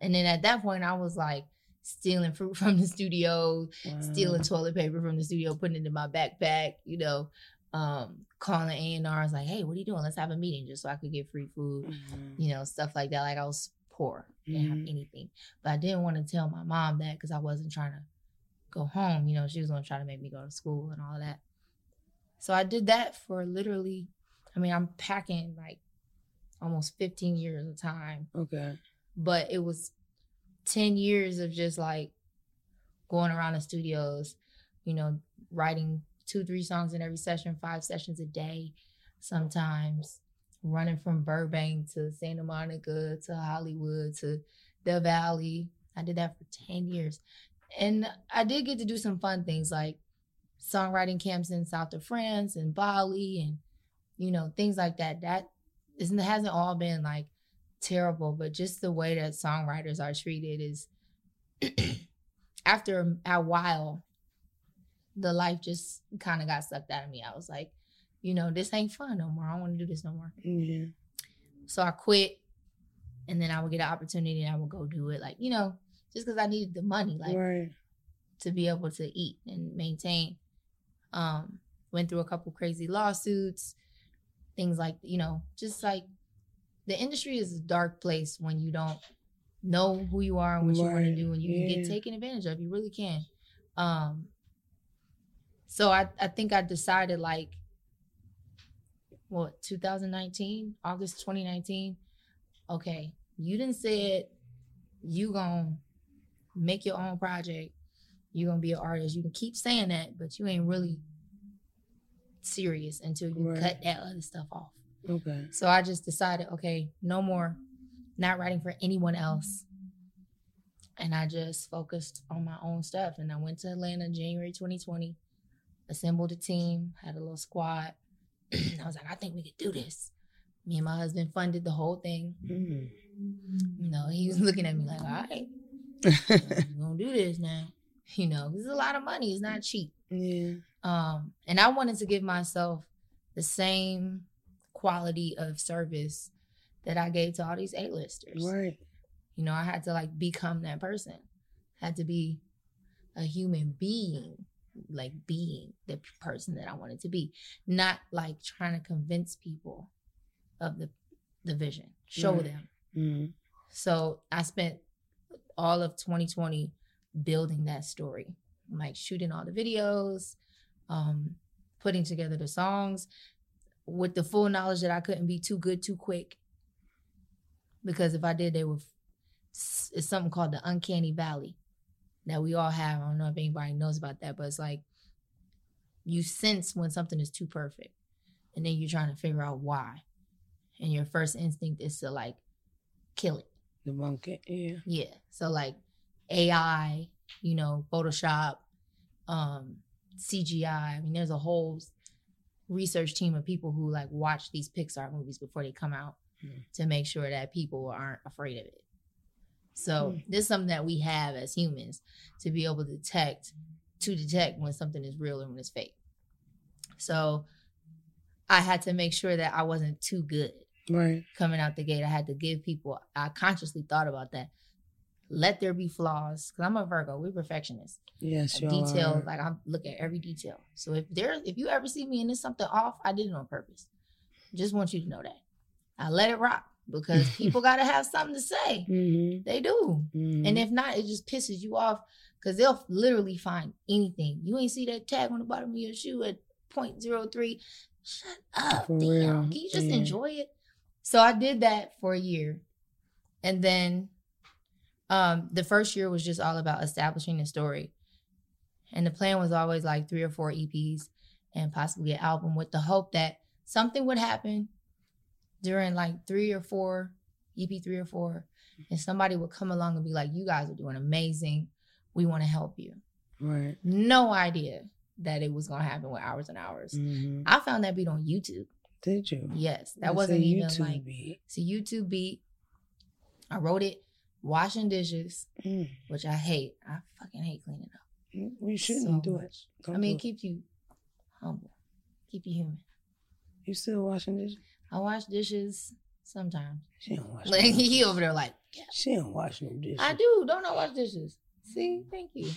And then at that point, I was like stealing fruit from the studio, Wow. stealing toilet paper from the studio, putting it in my backpack. You know, um, calling A and R. I was like, hey, what are you doing? Let's have a meeting just so I could get free food. Mhm. You know, stuff like that. Like I was poor, didn't have Mhm. anything, but I didn't want to tell my mom that because I wasn't trying to go home. You know, she was gonna try to make me go to school and all that. So I did that for literally, I mean, I'm packing like almost 15 years of time, Okay. but it was 10 years of just like going around the studios, you know, writing two, three songs in every session, five sessions a day sometimes, running from Burbank to Santa Monica to Hollywood to the Valley. I did that for 10 years. And I did get to do some fun things like songwriting camps in South of France and Bali and, you know, things like that. That isn't, hasn't all been like terrible, but just the way that songwriters are treated is after a while, the life just kind of got sucked out of me. I was like, you know, this ain't fun no more. I don't want to do this no more. Yeah. So I quit, and then I would get an opportunity and I would go do it. Like, you know, just because I needed the money, like right. to be able to eat and maintain. Um, went through a couple crazy lawsuits, things like you know, just like the industry is a dark place when you don't know who you are and what you want to do, and you can get taken advantage of. You really can. Um, so I I think I decided like what 2019 August 2019. Okay, you didn't say it. you gonna make your own project. You're gonna be an artist. You can keep saying that, but you ain't really serious until you Right. cut that other stuff off. Okay. So I just decided, okay, no more not writing for anyone else. And I just focused on my own stuff. And I went to Atlanta January 2020, assembled a team, had a little squad. And I was like, I think we could do this. Me and my husband funded the whole thing. Mm. You know, he was looking at me like, all right, we're gonna do this now. You know, this is a lot of money. It's not cheap. yeah. Um, and I wanted to give myself the same quality of service that I gave to all these A-listers. Right. You know, I had to like become that person. had to be a human being, like being the person that I wanted to be, not like trying to convince people of the the vision. Show Right. them, Mm. So I spent all of 2020 building that story, like shooting all the videos, um, putting together the songs with the full knowledge that I couldn't be too good too quick. Because if I did, they would, it's something called the uncanny valley that we all have. I don't know if anybody knows about that, but it's like you sense when something is too perfect and then you're trying to figure out why. And your first instinct is to like kill it. Debunk it. Yeah. Yeah. So like AI, you know, Photoshop, um, CGI. I mean, there's a whole research team of people who like watch these Pixar movies before they come out Mm. to make sure that people aren't afraid of it. So Mm. this is something that we have as humans to be able to detect to detect when something is real and when it's fake. So I had to make sure that I wasn't too good Right. coming out the gate. I had to give people. I consciously thought about that. Let there be flaws, because I'm a Virgo. We're perfectionists. Yes, you detail, like I look at every detail. So if there, if you ever see me and there's something off, I did it on purpose. Just want you to know that. I let it rock because people got to have something to say. Mm-hmm. They do. mm-hmm. And if not, it just pisses you off because they'll literally find anything. You ain't see that tag on the bottom of your shoe at 0.03. Shut up. Damn. Can you just yeah. enjoy it? So I did that for a year. And then um the first year was just all about establishing the story. And the plan was always like three or four EPs and possibly an album with the hope that something would happen during like three or four, EP three or four, and somebody would come along and be like, You guys are doing amazing. We want to help you. right. No idea that it was gonna happen with hours and hours. Mm-hmm. I found that beat on YouTube. Did you? Yes. That a wasn't even YouTube like beat. it's a YouTube beat. I wrote it washing dishes, Mm. which I hate. I fucking hate cleaning up. You shouldn't so do it. Don't I mean, it keeps you humble, keep you human. You still washing dishes? I wash dishes sometimes. She don't wash. Like no he over there, like She don't wash no dishes. I do. Don't I wash dishes? See, thank you.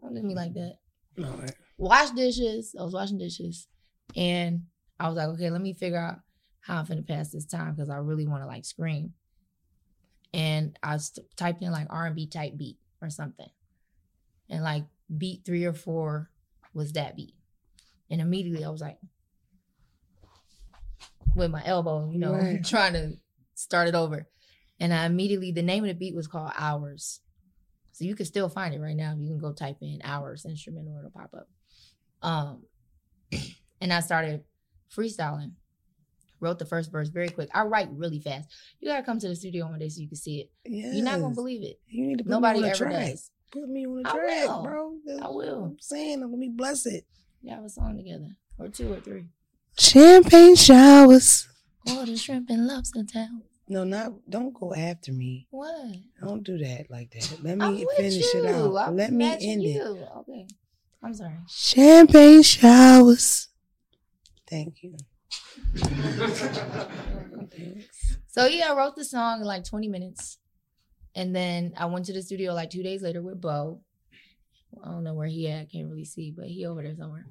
Don't do me like that. All right. Wash dishes. I was washing dishes, and I was like, okay, let me figure out how I'm gonna pass this time because I really want to like scream. And I st- typed in like R and B type beat or something, and like beat three or four was that beat, and immediately I was like, with my elbow, you know, Right. trying to start it over. And I immediately, the name of the beat was called Hours. So you can still find it right now. You can go type in Hours instrumental, it'll pop up. Um, and I started freestyling. Wrote the first verse very quick. I write really fast. You gotta come to the studio one day so you can see it. Yes. You're not gonna believe it. You need to put Nobody me on a ever track. does. Put me on a I track, will. bro. That's I will. I'm saying, let me bless it. You have a song together, or two or three. Champagne showers. Order shrimp and lobster town. No, not don't go after me. What? Don't do that like that. Let me finish you. it out. I'm Let me end it. Okay. I'm sorry. Champagne showers. Thank you. So yeah, I wrote the song in like 20 minutes. And then I went to the studio like two days later with Bo. I don't know where he at, I can't really see, but he over there somewhere.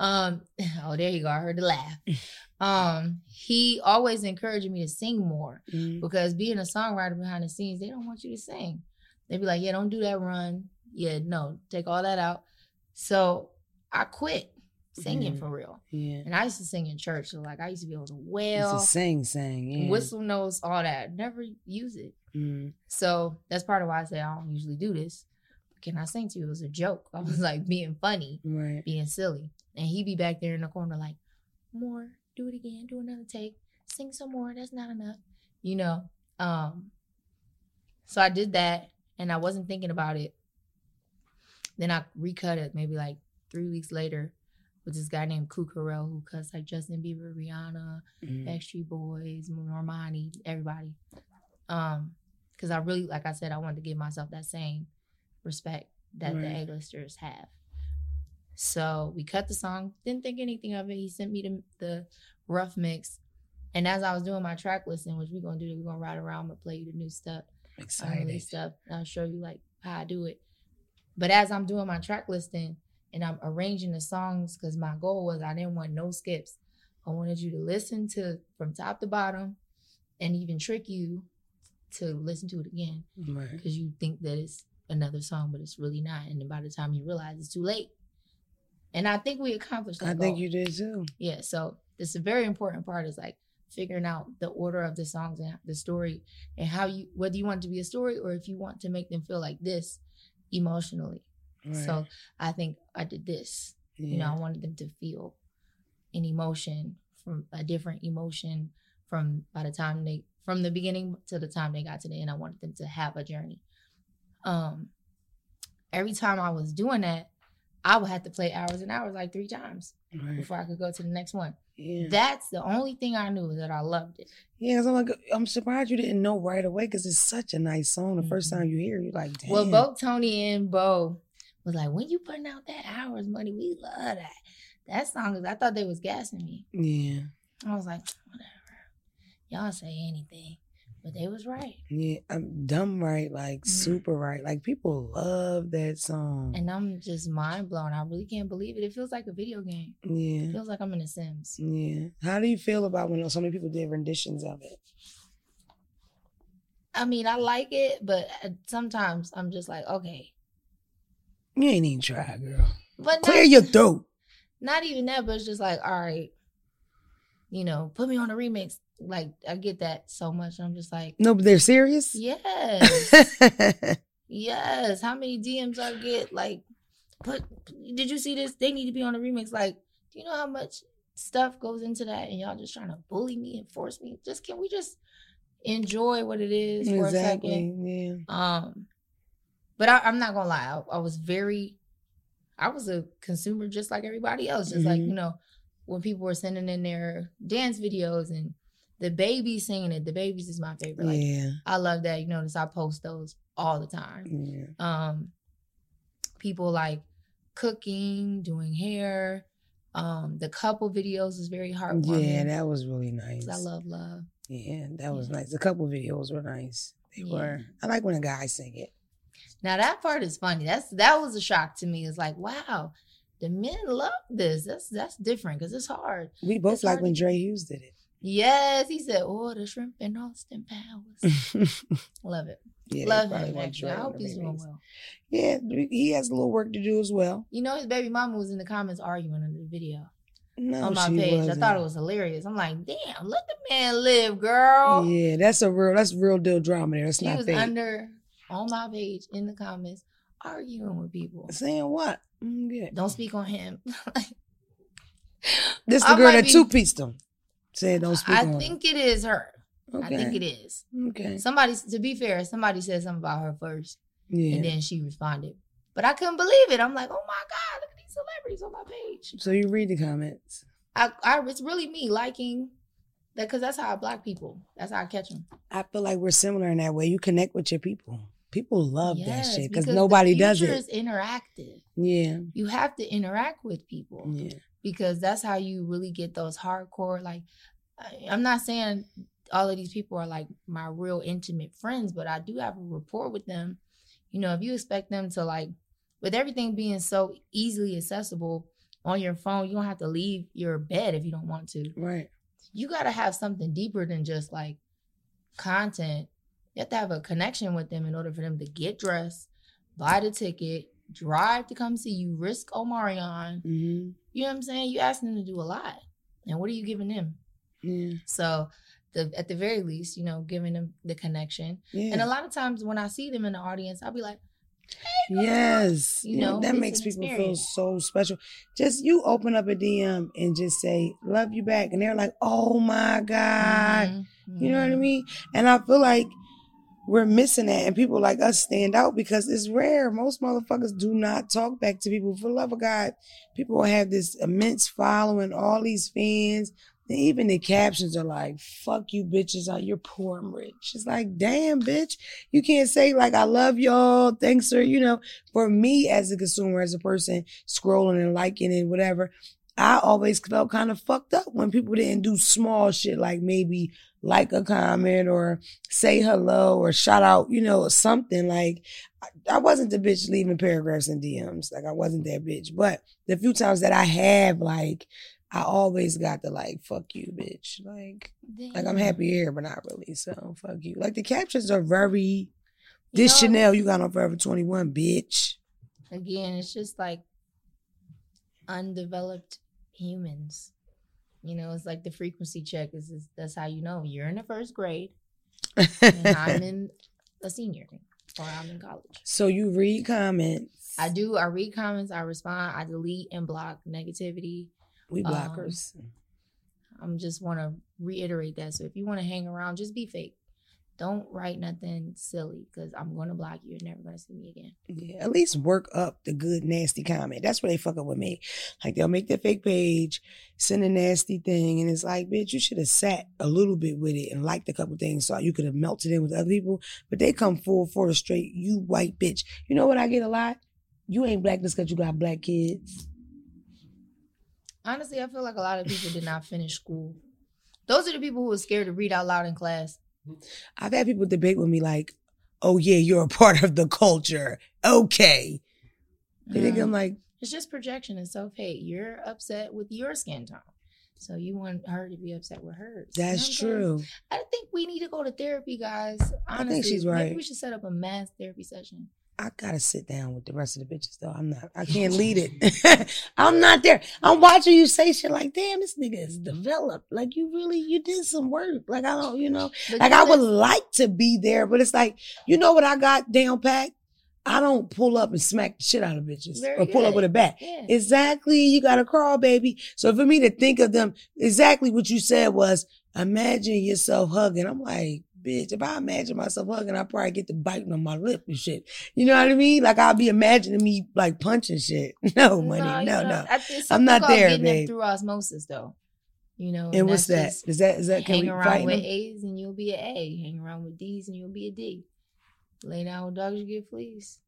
Um, oh, there you go. I heard the laugh. Um, he always encouraged me to sing more Mm. because being a songwriter behind the scenes, they don't want you to sing. They'd be like, Yeah, don't do that run. Yeah, no, take all that out. So I quit singing for real. Yeah. And I used to sing in church. So like I used to be able to wail a sing sing. Yeah. whistle notes, all that. Never use it. Mm. So that's part of why I say I don't usually do this. Can I sing to you? It was a joke. I was like being funny, Right. being silly. And he'd be back there in the corner like, more, do it again, do another take, sing some more. That's not enough. You know? Um, so I did that and I wasn't thinking about it. Then I recut it maybe like three weeks later with this guy named Kuk Harrell who cuts like Justin Bieber, Rihanna, Mm. Backstreet Boys, Normani, everybody. Um, because I really, like I said, I wanted to give myself that same respect that the A-listers have. So we cut the song, didn't think anything of it. He sent me the, the rough mix. And as I was doing my track listing, which we're gonna do, we're gonna ride around, I'm gonna play you the new stuff, Excited. stuff, and I'll show you like how I do it. But as I'm doing my track listing and I'm arranging the songs, because my goal was I didn't want no skips. I wanted you to listen to from top to bottom and even trick you to listen to it again Right. because you think that it's another song, but it's really not. And then by the time you realize it's too late. And I think we accomplished that. I think you did too. Yeah, so this is a very important part is like figuring out the order of the songs and the story and how you whether you want it to be a story or if you want to make them feel like this emotionally. Right. So I think I did this. You know, I wanted them to feel an emotion from a different emotion from by the time they from the beginning to the time they got to the end. I wanted them to have a journey. Um every time I was doing that, I would have to play hours and hours like three times right. before I could go to the next one. Yeah. That's the only thing I knew that I loved it. Yeah, 'cause I'm like, I'm surprised you didn't know right away because it's such a nice song. The first Mhm. time you hear, it, you're like, damn. Well, both Tony and Bo was like, when you putting out that hours Muni, we love that. That song is I thought they was gassing me. Yeah, I was like, whatever. Y'all say anything. But they was right. yeah, I'm dumb right, like Mhm. super right. Like people love that song. And I'm just mind blown. I really can't believe it. It feels like a video game. It yeah, feels like I'm in The Sims. yeah. How do you feel about when so many people did renditions of it? I mean, I like it, but uh, sometimes I'm just like, okay. You ain't even try, girl. But Clear not, your throat. not even that, but it's just like, all right, you know, put me on a remix. Like, I get that so much. I'm just like, No, but they're serious. yes. Yes. How many DMs I get? Like, but did you see this? They need to be on a remix. Like, do you know how much stuff goes into that? And y'all just trying to bully me and force me. Just can we just enjoy what it is for a second? Yeah. Um, but I, I'm not gonna lie. I, I was very, I was a consumer just like everybody else. Just like Mhm. you know, when people were sending in their dance videos and the babies singing it. The babies is my favorite. Like yeah. I love that. You notice I post those all the time. Yeah. Um, people like cooking, doing hair. Um, the couple videos is very heartwarming. Yeah, that was really nice. I love love. Yeah, that was Yeah. nice. A couple videos were nice. They Yeah. were. I like when a guy sing it. Now that part is funny. That's that was a shock to me. It's like, wow, the men love this. That's that's different because it's hard. We both It's like hard when Dre Hughes did it. Yes, he said, "Oh, the shrimp and Austin Powers." love it. yeah, love him. Actually, I hope he's doing well. Yeah, he has a little work to do as well. You know, his baby mama was in the comments arguing under the video No, on my she page. wasn't. I thought it was hilarious. I'm like, damn, let the man live, girl. Yeah, that's a real. That's real deal drama there. That's She not was fake. under on my page in the comments arguing with people. Saying what? Mm, good. Don't speak on him. This the I girl that be- two pieced him. Said don't speak on him. I think it is her. Okay. I think it is. Okay. Somebody, to be fair, somebody said something about her first, Yeah. and then she responded. But I couldn't believe it. I'm like, oh my god, look at these celebrities on my page. so you read the comments. I, I it's really me liking that because that's how I block people. That's how I catch them. I feel like we're similar in that way. You connect with your people. People love that shit because nobody does it. future it. is interactive. Yeah. You have to interact with people. Yeah. because that's how you really get those hardcore like i'm not saying all of these people are like my real intimate friends but i do have a rapport with them you know if you expect them to like with everything being so easily accessible on your phone you don't have to leave your bed if you don't want to Right. you got to have something deeper than just like content you have to have a connection with them in order for them to get dressed buy the ticket drive to come see you risk Omicron hmm you know what I'm saying? You asking them to do a lot. And what are you giving them? Yeah. So the at the very least, you know, giving them the connection. Yeah. And a lot of times when I see them in the audience, I'll be like, Yes. You know, know, that makes people feel so special. Just you open up a DM and just say, love you back. And they're like, oh my God. mhm, You know what I mhm. mean? And I feel like we're missing that. And people like us stand out because it's rare. Most motherfuckers do not talk back to people. For love of God, people have this immense following, all these fans. Even the captions are like, fuck you bitches, uh, you're poor and rich. It's like, damn, bitch. You can't say like, I love y'all. Thanks, sir. You know, for me as a consumer, as a person scrolling and liking and whatever, I always felt kind of fucked up when people didn't do small shit like maybe like a comment or say hello or shout out, you know, something like I, wasn't the bitch leaving paragraphs and DMs. Like I wasn't that bitch. But the few times that I have like I always got the like, fuck you, bitch. Like, like I'm happy here, but not really. So fuck you. Like the captions are very. This You know- Chanel you got on Forever 21, bitch. Again, it's just like undeveloped humans. You know, it's like the frequency check is, is that's how you know you're in the first grade and I'm in a senior or I'm in college. so you read comments. I do. I read comments. I respond. I delete and block negativity. We um, blockers. I'm just want to reiterate that. So if you want to hang around, just be fake. Don't write nothing silly because I'm going to block you. You're never going to see me again. Yeah, at least work up the good nasty comment. That's where they fuck up with me. Like they'll make their fake page, send a nasty thing, and it's like, bitch, you should have sat a little bit with it and liked a couple things so you could have melted in with other people. But they come full for the straight, you white bitch. You know what I get a lot? You ain't black just because you got black kids. Honestly, I feel like a lot of people did not finish school. Those are the people who are scared to read out loud in class. I've had people debate with me like, oh yeah, you're a part of the culture. Okay. They think Mm. I'm like, It's just projection and self hate. You're upset with your skin tone. So you want her to be upset with hers. That's true. I think we need to go to therapy, guys. I Honestly, think she's right. Maybe we should set up a mass therapy session. I gotta sit down with the rest of the bitches though. I'm not. I can't lead it. I'm not there. I'm watching you say shit like, "Damn, this nigga is developed. Like you really, you did some work. Like I don't, you know, But like you I would like to be there, but it's like, you know what I got down packed. I don't pull up and smack the shit out of bitches Very or pull up with a bat. Yeah. Exactly. You gotta crawl, baby. So for me to think of them, exactly what you said was, imagine yourself hugging. I'm like, bitch, if I imagine myself hugging, I probably get the biting on my lip and shit. You know what I mean? Like I'll be imagining me like punching shit. No, Muni. you No, no. I I'm not there, getting babe. It through osmosis, though. You know, And what's that? Is that can hang we around with them? A's and you'll be an A. Hang around with D's and you'll be a D. Lay down with dogs, you get fleas.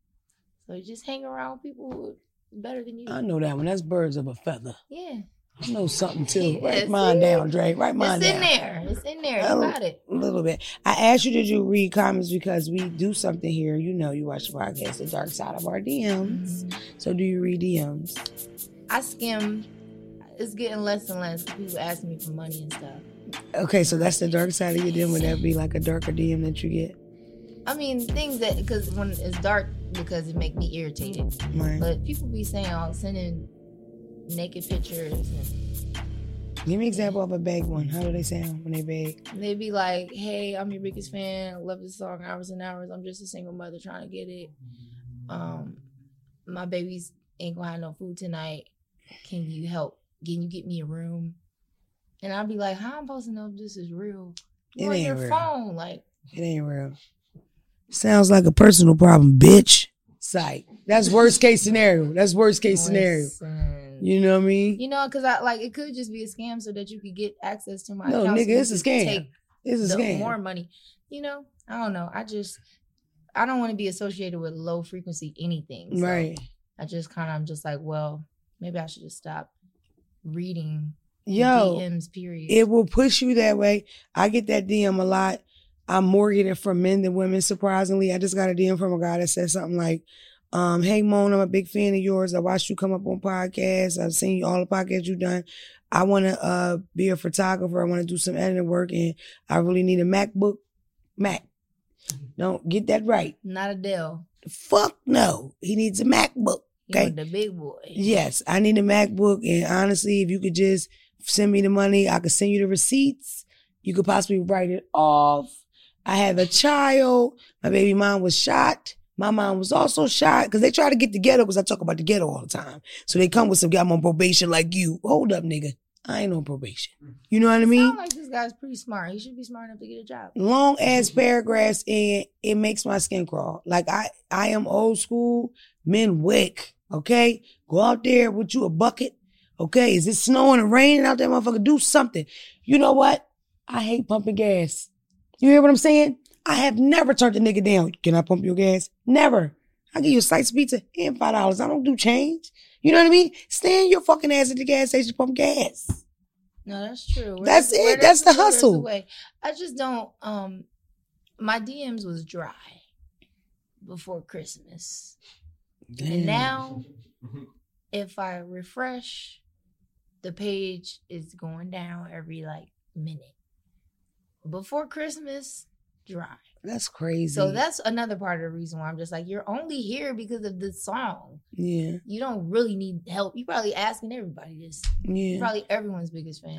So you just hang around with people who are better than you. I know that one. That's birds of a feather. yeah, I know something too. Write mine down, Dre. Write mine it's down. in there. It's in there. You got it. A little bit. I asked you to do read comments because we do something here. You know, you watch the podcast, the dark side of our DMs. Mhm. So do you read DMs? I skim. It's getting less and less. People asking me for money and stuff. Okay, so that's the dark side of your DM. Would that be like a darker DM that you get? I mean, things that because when it's dark because it make me irritated. Right. But people be saying, "Oh, sending naked pictures," Give me an example of a big one. How do they sound when they beg? they be like, "Hey, I'm your biggest fan. Love this song, hours and hours. I'm just a single mother trying to get it. Um, my babies ain't gonna have no food tonight. Can you help? Can you get me a room?" And I'll be like, "How am I supposed to know if this is real? It ain't your real. phone, like." It ain't real. Sounds like a personal problem, bitch. Psych. That's worst case scenario. That's worst case scenario. Listen. Mm. You know what I mean? You know, because I like it could just be a scam so that you could get access to my No, account so nigga, it's a scam. It's a scam. more money. You know, I don't know. I just I don't want to be associated with low frequency anything. So right. I just kind of I'm just like, well, maybe I should just stop reading Yo, DMs. Period. it will push you that way. I get that DM a lot. I'm more getting it from men than women, surprisingly. I just got a DM from a guy that said something like, um, hey Moan, I'm a big fan of yours. I watched you come up on podcasts. I've seen all the podcasts you've done. I want to uh, be a photographer. I want to do some editing work, and I really need a MacBook. Mac. Don't get that right. Not a Dell. Fuck no. He needs a MacBook. Okay. the big boy. Yes, I need a MacBook, and honestly, if you could just send me the money, I could send you the receipts. You could possibly write it off. I have a child. My baby mom was shot. My mom was also shot because they try to get the ghetto because I talk about the ghetto all the time. So they come with some guy I'm on probation like you. Hold up, nigga. I ain't on probation. You know what I mean? Sound like this guy's pretty smart. He should be smart enough to get a job. long ass paragraphs and it makes my skin crawl. Like I, I am old school, men wick. Okay, go out there with you a bucket. Okay, is it snowing and raining out there, motherfucker? Do something. You know what? I hate pumping gas. You hear what I'm saying? I have never turned a nigga down. Can I pump your gas? Never. I give you a slice of pizza and five dollars. I don't do change. You know what I mean? Stand your fucking ass at the gas station, pump gas. No, that's true. That's it. That's the a will, there's a hustle. I just don't. Um, my DMs was dry before Christmas, and now if I refresh, the page is going down every like minute. Before Christmas, dry. That's crazy. So that's another part of the reason why I'm just like, you're only here because of the song. yeah, You don't really need help. You probably asking everybody this. yeah. You're probably everyone's biggest fan.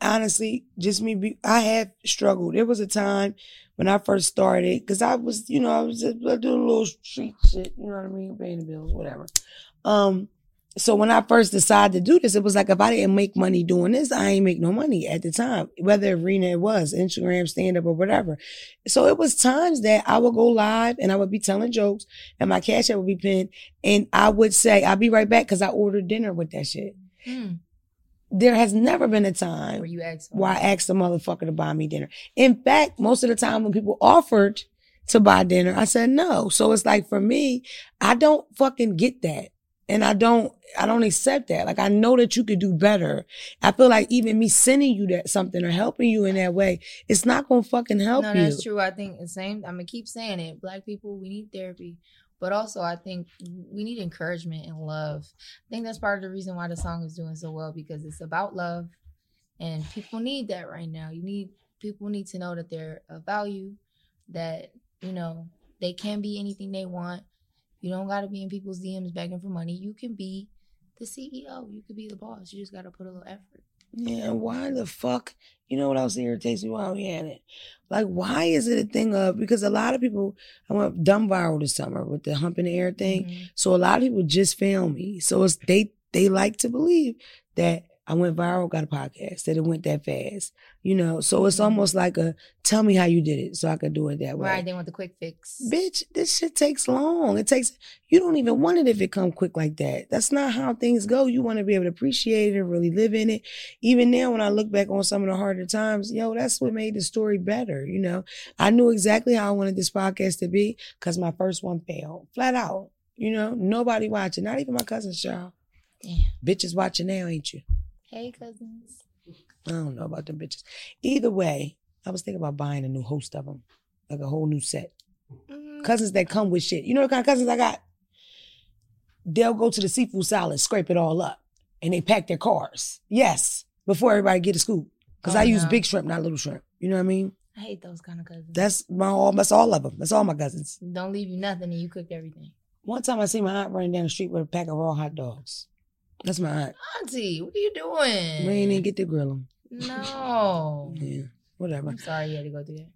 honestly, just me. Be, I have struggled. There was a time when I first started because I was, you know, I was just I do a little street shit. You know what I mean, paying the bills, whatever. Um, so when I first decided to do this, it was like if I didn't make money doing this, I ain't make no money at the time. Whether arena it was Instagram, stand up, or whatever. So it was times that I would go live and I would be telling jokes, and my cash app would be pinned, and I would say, "I'll be right back" because I ordered dinner with that shit. Hmm. There has never been a time Where you asked why I asked the motherfucker to buy me dinner. In fact, most of the time when people offered to buy dinner, I said no. So it's like for me, I don't fucking get that. And I don't, I don't accept that. Like I know that you could do better. I feel like even me sending you that something or helping you in that way, it's not gonna fucking help no, you. that's true. I think the same. I'm gonna keep saying it. Black people, we need therapy, but also I think we need encouragement and love. I think that's part of the reason why the song is doing so well because it's about love, and people need that right now. You need people need to know that they're of value, that you know they can be anything they want. You don't got to be in people's DMs begging for money. You can be the CEO. You could be the boss. You just got to put a little effort. Yeah, and why the fuck? You know what else irritates me while we had it? Like, why is it a thing of because a lot of people I went dumb viral this summer with the hump in the air thing. Mhm. So a lot of people just fail me. So it's they they like to believe that I went viral, got a podcast, that it went that fast. You know, so it's Mhm. almost like a tell me how you did it so I could do it that way. Right. They want the quick fix. Bitch, this shit takes long. It takes you don't even want it if it come quick like that. That's not how things go. You want to be able to appreciate it and really live in it. Even now when I look back on some of the harder times, yo, that's what made the story better, you know. I knew exactly how I wanted this podcast to be because my first one failed. Flat out. You know, nobody watching, not even my cousin's child. Damn. Bitches watching now, ain't you? Hey, cousins. I don't know about them bitches. Either way, I was thinking about buying a new host of them, like a whole new set. Mm, cousins that come with shit. You know what kind of cousins I got? They'll go to the seafood salad, scrape it all up, and they pack their cars. Yes, before everybody get a scoop. Because Oh, I use big shrimp, not little shrimp. You know what I mean? I hate those kind of cousins. That's my all. That's all of them. That's all my cousins. Don't leave you nothing and you cook everything. One time I see my aunt running down the street with a pack of raw hot dogs. That's my aunt. Auntie, what are you doing? We ain't even get to grill them. No. Yeah, whatever. I'm sorry you had to go through that.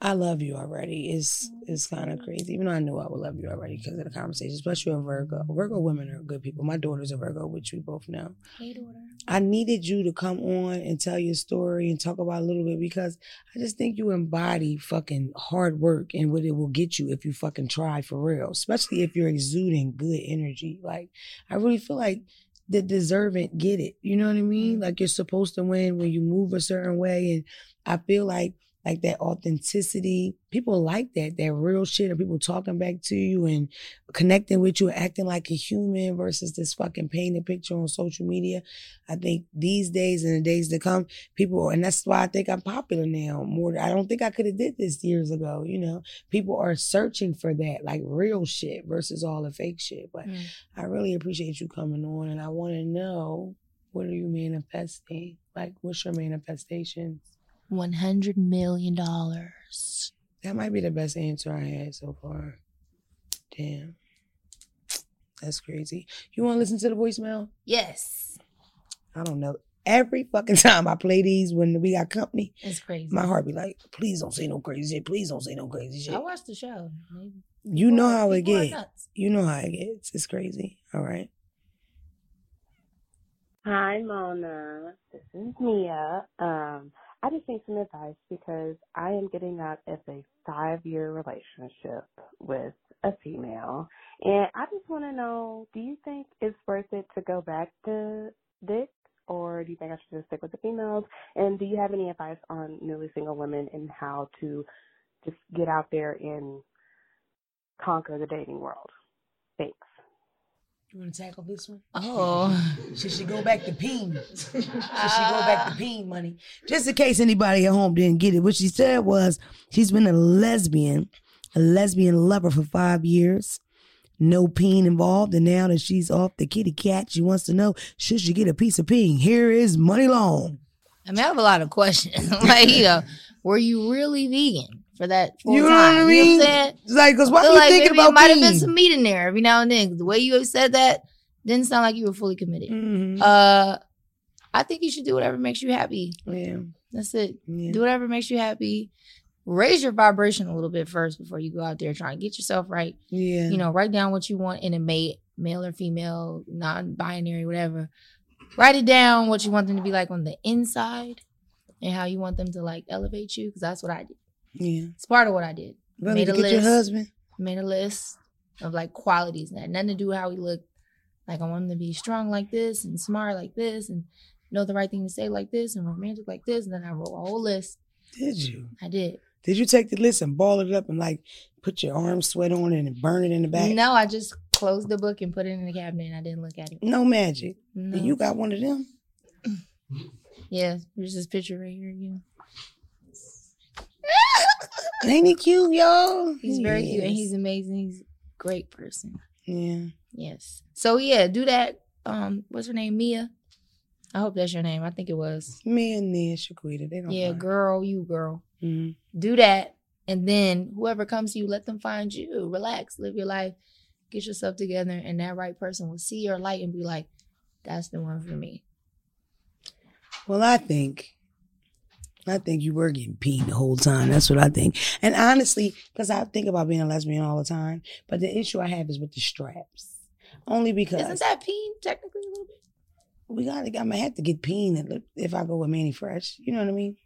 I love you already. It's it's kind of crazy. Even though I knew I would love you already because of the conversations. Plus, you're a Virgo. Virgo women are good people. My daughter's a Virgo, which we both know. Hey, daughter. I needed you to come on and tell your story and talk about a little bit because I just think you embody fucking hard work and what it will get you if you fucking try for real, especially if you're exuding good energy. Like, I really feel like the deserving get it. You know what I mean? Mm-hmm. Like, you're supposed to win when you move a certain way. And I feel like, like that authenticity. People like that, that real shit of people talking back to you and connecting with you and acting like a human versus this fucking painted picture on social media. I think these days and the days to come, people, and that's why I think I'm popular now more. I don't think I could have did this years ago. You know, people are searching for that, like real shit versus all the fake shit. But mm. I really appreciate you coming on and I want to know, what are you manifesting? Like, what's your manifestations? 100 million dollars. That might be the best answer I had so far. Damn. That's crazy. You want to listen to the voicemail? Yes. I don't know. Every fucking time I play these when we got company, it's crazy. My heart be like, please don't say no crazy shit. Please don't say no crazy shit. I watched the show. Maybe. You know how it gets. You know how it gets. It's crazy. All right. Hi, Mona. This is Mia. Um, I just need some advice because I am getting out of a five year relationship with a female. And I just want to know do you think it's worth it to go back to Dick? Or do you think I should just stick with the females? And do you have any advice on newly single women and how to just get out there and conquer the dating world? Thanks. You want to tackle this one? Oh. Should she go back to peen? Should she go back to peen Muni? Just in case anybody at home didn't get it, what she said was she's been a lesbian, a lesbian lover for five years. No peen involved. And now that she's off the kitty cat, she wants to know should she get a piece of peen? Here is Muni Long. I mean, I have a lot of questions. like, you know, were you really vegan for that full You know time? what I You know mean? what? Like, because why are you like thinking about it might have been some meat in there every now and then. The way you said that didn't sound like you were fully committed. Mhm. Uh, I think you should do whatever makes you happy. yeah, That's it. yeah. Do whatever makes you happy. Raise your vibration a little bit first before you go out there trying to get yourself right. yeah. You know, write down what you want in a mate, male or female, non-binary, whatever. Write it down what you want them to be like on the inside, and how you want them to like elevate you. Because that's what I did. Yeah. It's part of what I did. Brother, Made a get your list. husband. Made a list of like qualities that had nothing to do with how he looked. Like I want him to be strong like this and smart like this and know the right thing to say like this and romantic like this. And then I wrote a whole list. Did you? I did. Did you take the list and ball it up and like put your arm sweat on it and burn it in the back? No, I just closed the book and put it in the cabinet and I didn't look at it. No magic. No. You got one of them? yeah, there's this picture right here again. Ain't he cute, y'all? He's He very cute and he's amazing. He's a great person. yeah. Yes. So yeah, do that. Um, what's her name? Mia. I hope that's your name. I think it was. Me and Nia Shaquita, they don't. Yeah, mind. girl, you girl. Mhm. do that and then whoever comes to you let them find you relax live your life get yourself together and that right person will see your light and be like that's the one for me Well, I think, I think you were getting peed the whole time. That's what I think. And honestly, because I think about being a lesbian all the time, but the issue I have is with the straps. Only because isn't that peen technically a little bit we gotta, I'm gonna have to get peen if I go with Mannie Fresh. You know what I mean?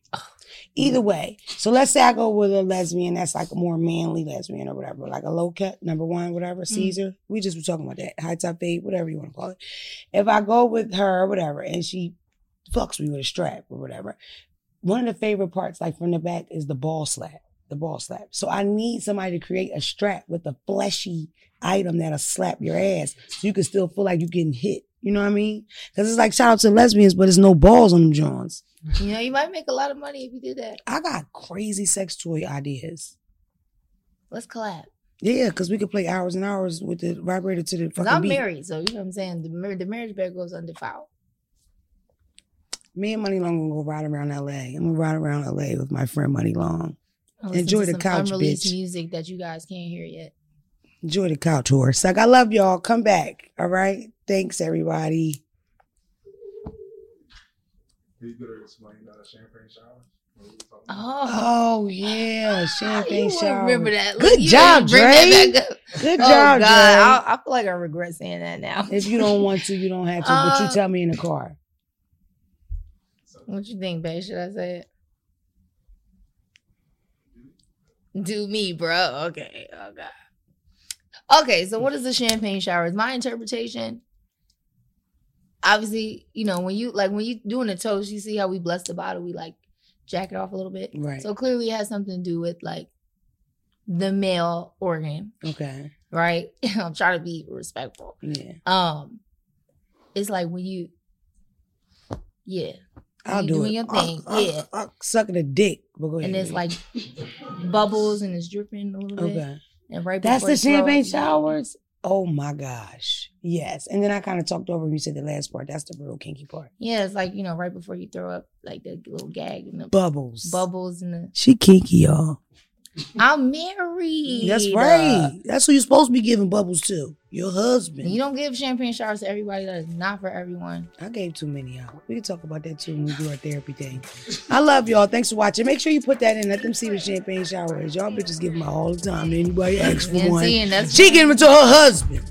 Either way. So let's say I go with a lesbian that's like a more manly lesbian or whatever, like a low cut, number one, whatever, Mm. Caesar. We just were talking about that. High top fade, whatever you want to call it. If I go with her or whatever, and she fucks me with a strap or whatever, one of the favorite parts, like from the back, is the ball slap. The ball slap. So I need somebody to create a strap with a fleshy item that'll slap your ass so you can still feel like you're getting hit. You know what I mean? Because it's like shout out to lesbians, but there's no balls on them Johns. you know you might make a lot of money if you did that I got crazy sex toy ideas. let's collab Yeah, because we could play hours and hours with the vibrator to the fucking i'm beat. married so you know what i'm saying the, the marriage bed goes undefiled Me and Muni Long gonna go ride around LA. I'm gonna ride around LA with my friend Muni Long. I'll listen Enjoy to the some couch, unreleased bitch. music that you guys can't hear yet Enjoy the couch horse. Like I love y'all. Come back. All right. Thanks everybody. Did you go to explain uh, champagne showers? What were we talking about? oh, Oh yeah, you champagne wouldn't shower. remember that Good You job, didn't bring that Dre. back up. Good oh job, god Dre. I, I feel like i regret saying that now If you don't want to, you don't have to. but you Uh, tell me in the car. What you think, babe? Should I say it? Do me, bro. Okay. Oh god. Okay, so what is the champagne shower? Is my interpretation. Obviously, you know, when you like when you doing a toast, you see how we bless the bottle, we like jack it off a little bit. Right. So clearly it has something to do with like the male organ, Okay. right? I'm trying to be respectful. Yeah. Um it's like when you yeah. I'll do doing it. your thing, I'll- yeah. I'll sucking a dick. But go ahead, and it's like bubbles and it's dripping a little bit. okay. And right That's the throw champagne up, showers. Oh my gosh. Yes. And then I kind of talked over. You said the last part. That's the real kinky part. Yeah, it's like you know, right before you throw up, like the little gag and the Bubbles. bubbles and the. She kinky, y'all. I'm married. That's right. That's who you're supposed to be giving bubbles to. Your husband. You don't give champagne showers to everybody. That is not for everyone. I gave too many out. We can talk about that too when we do our therapy thing. I love y'all. Thanks for watching. Make sure you put that in. Let them see the champagne shower is. Y'all bitches give them out all the time. Anybody asks for one. see, and that's She giving it to her husband.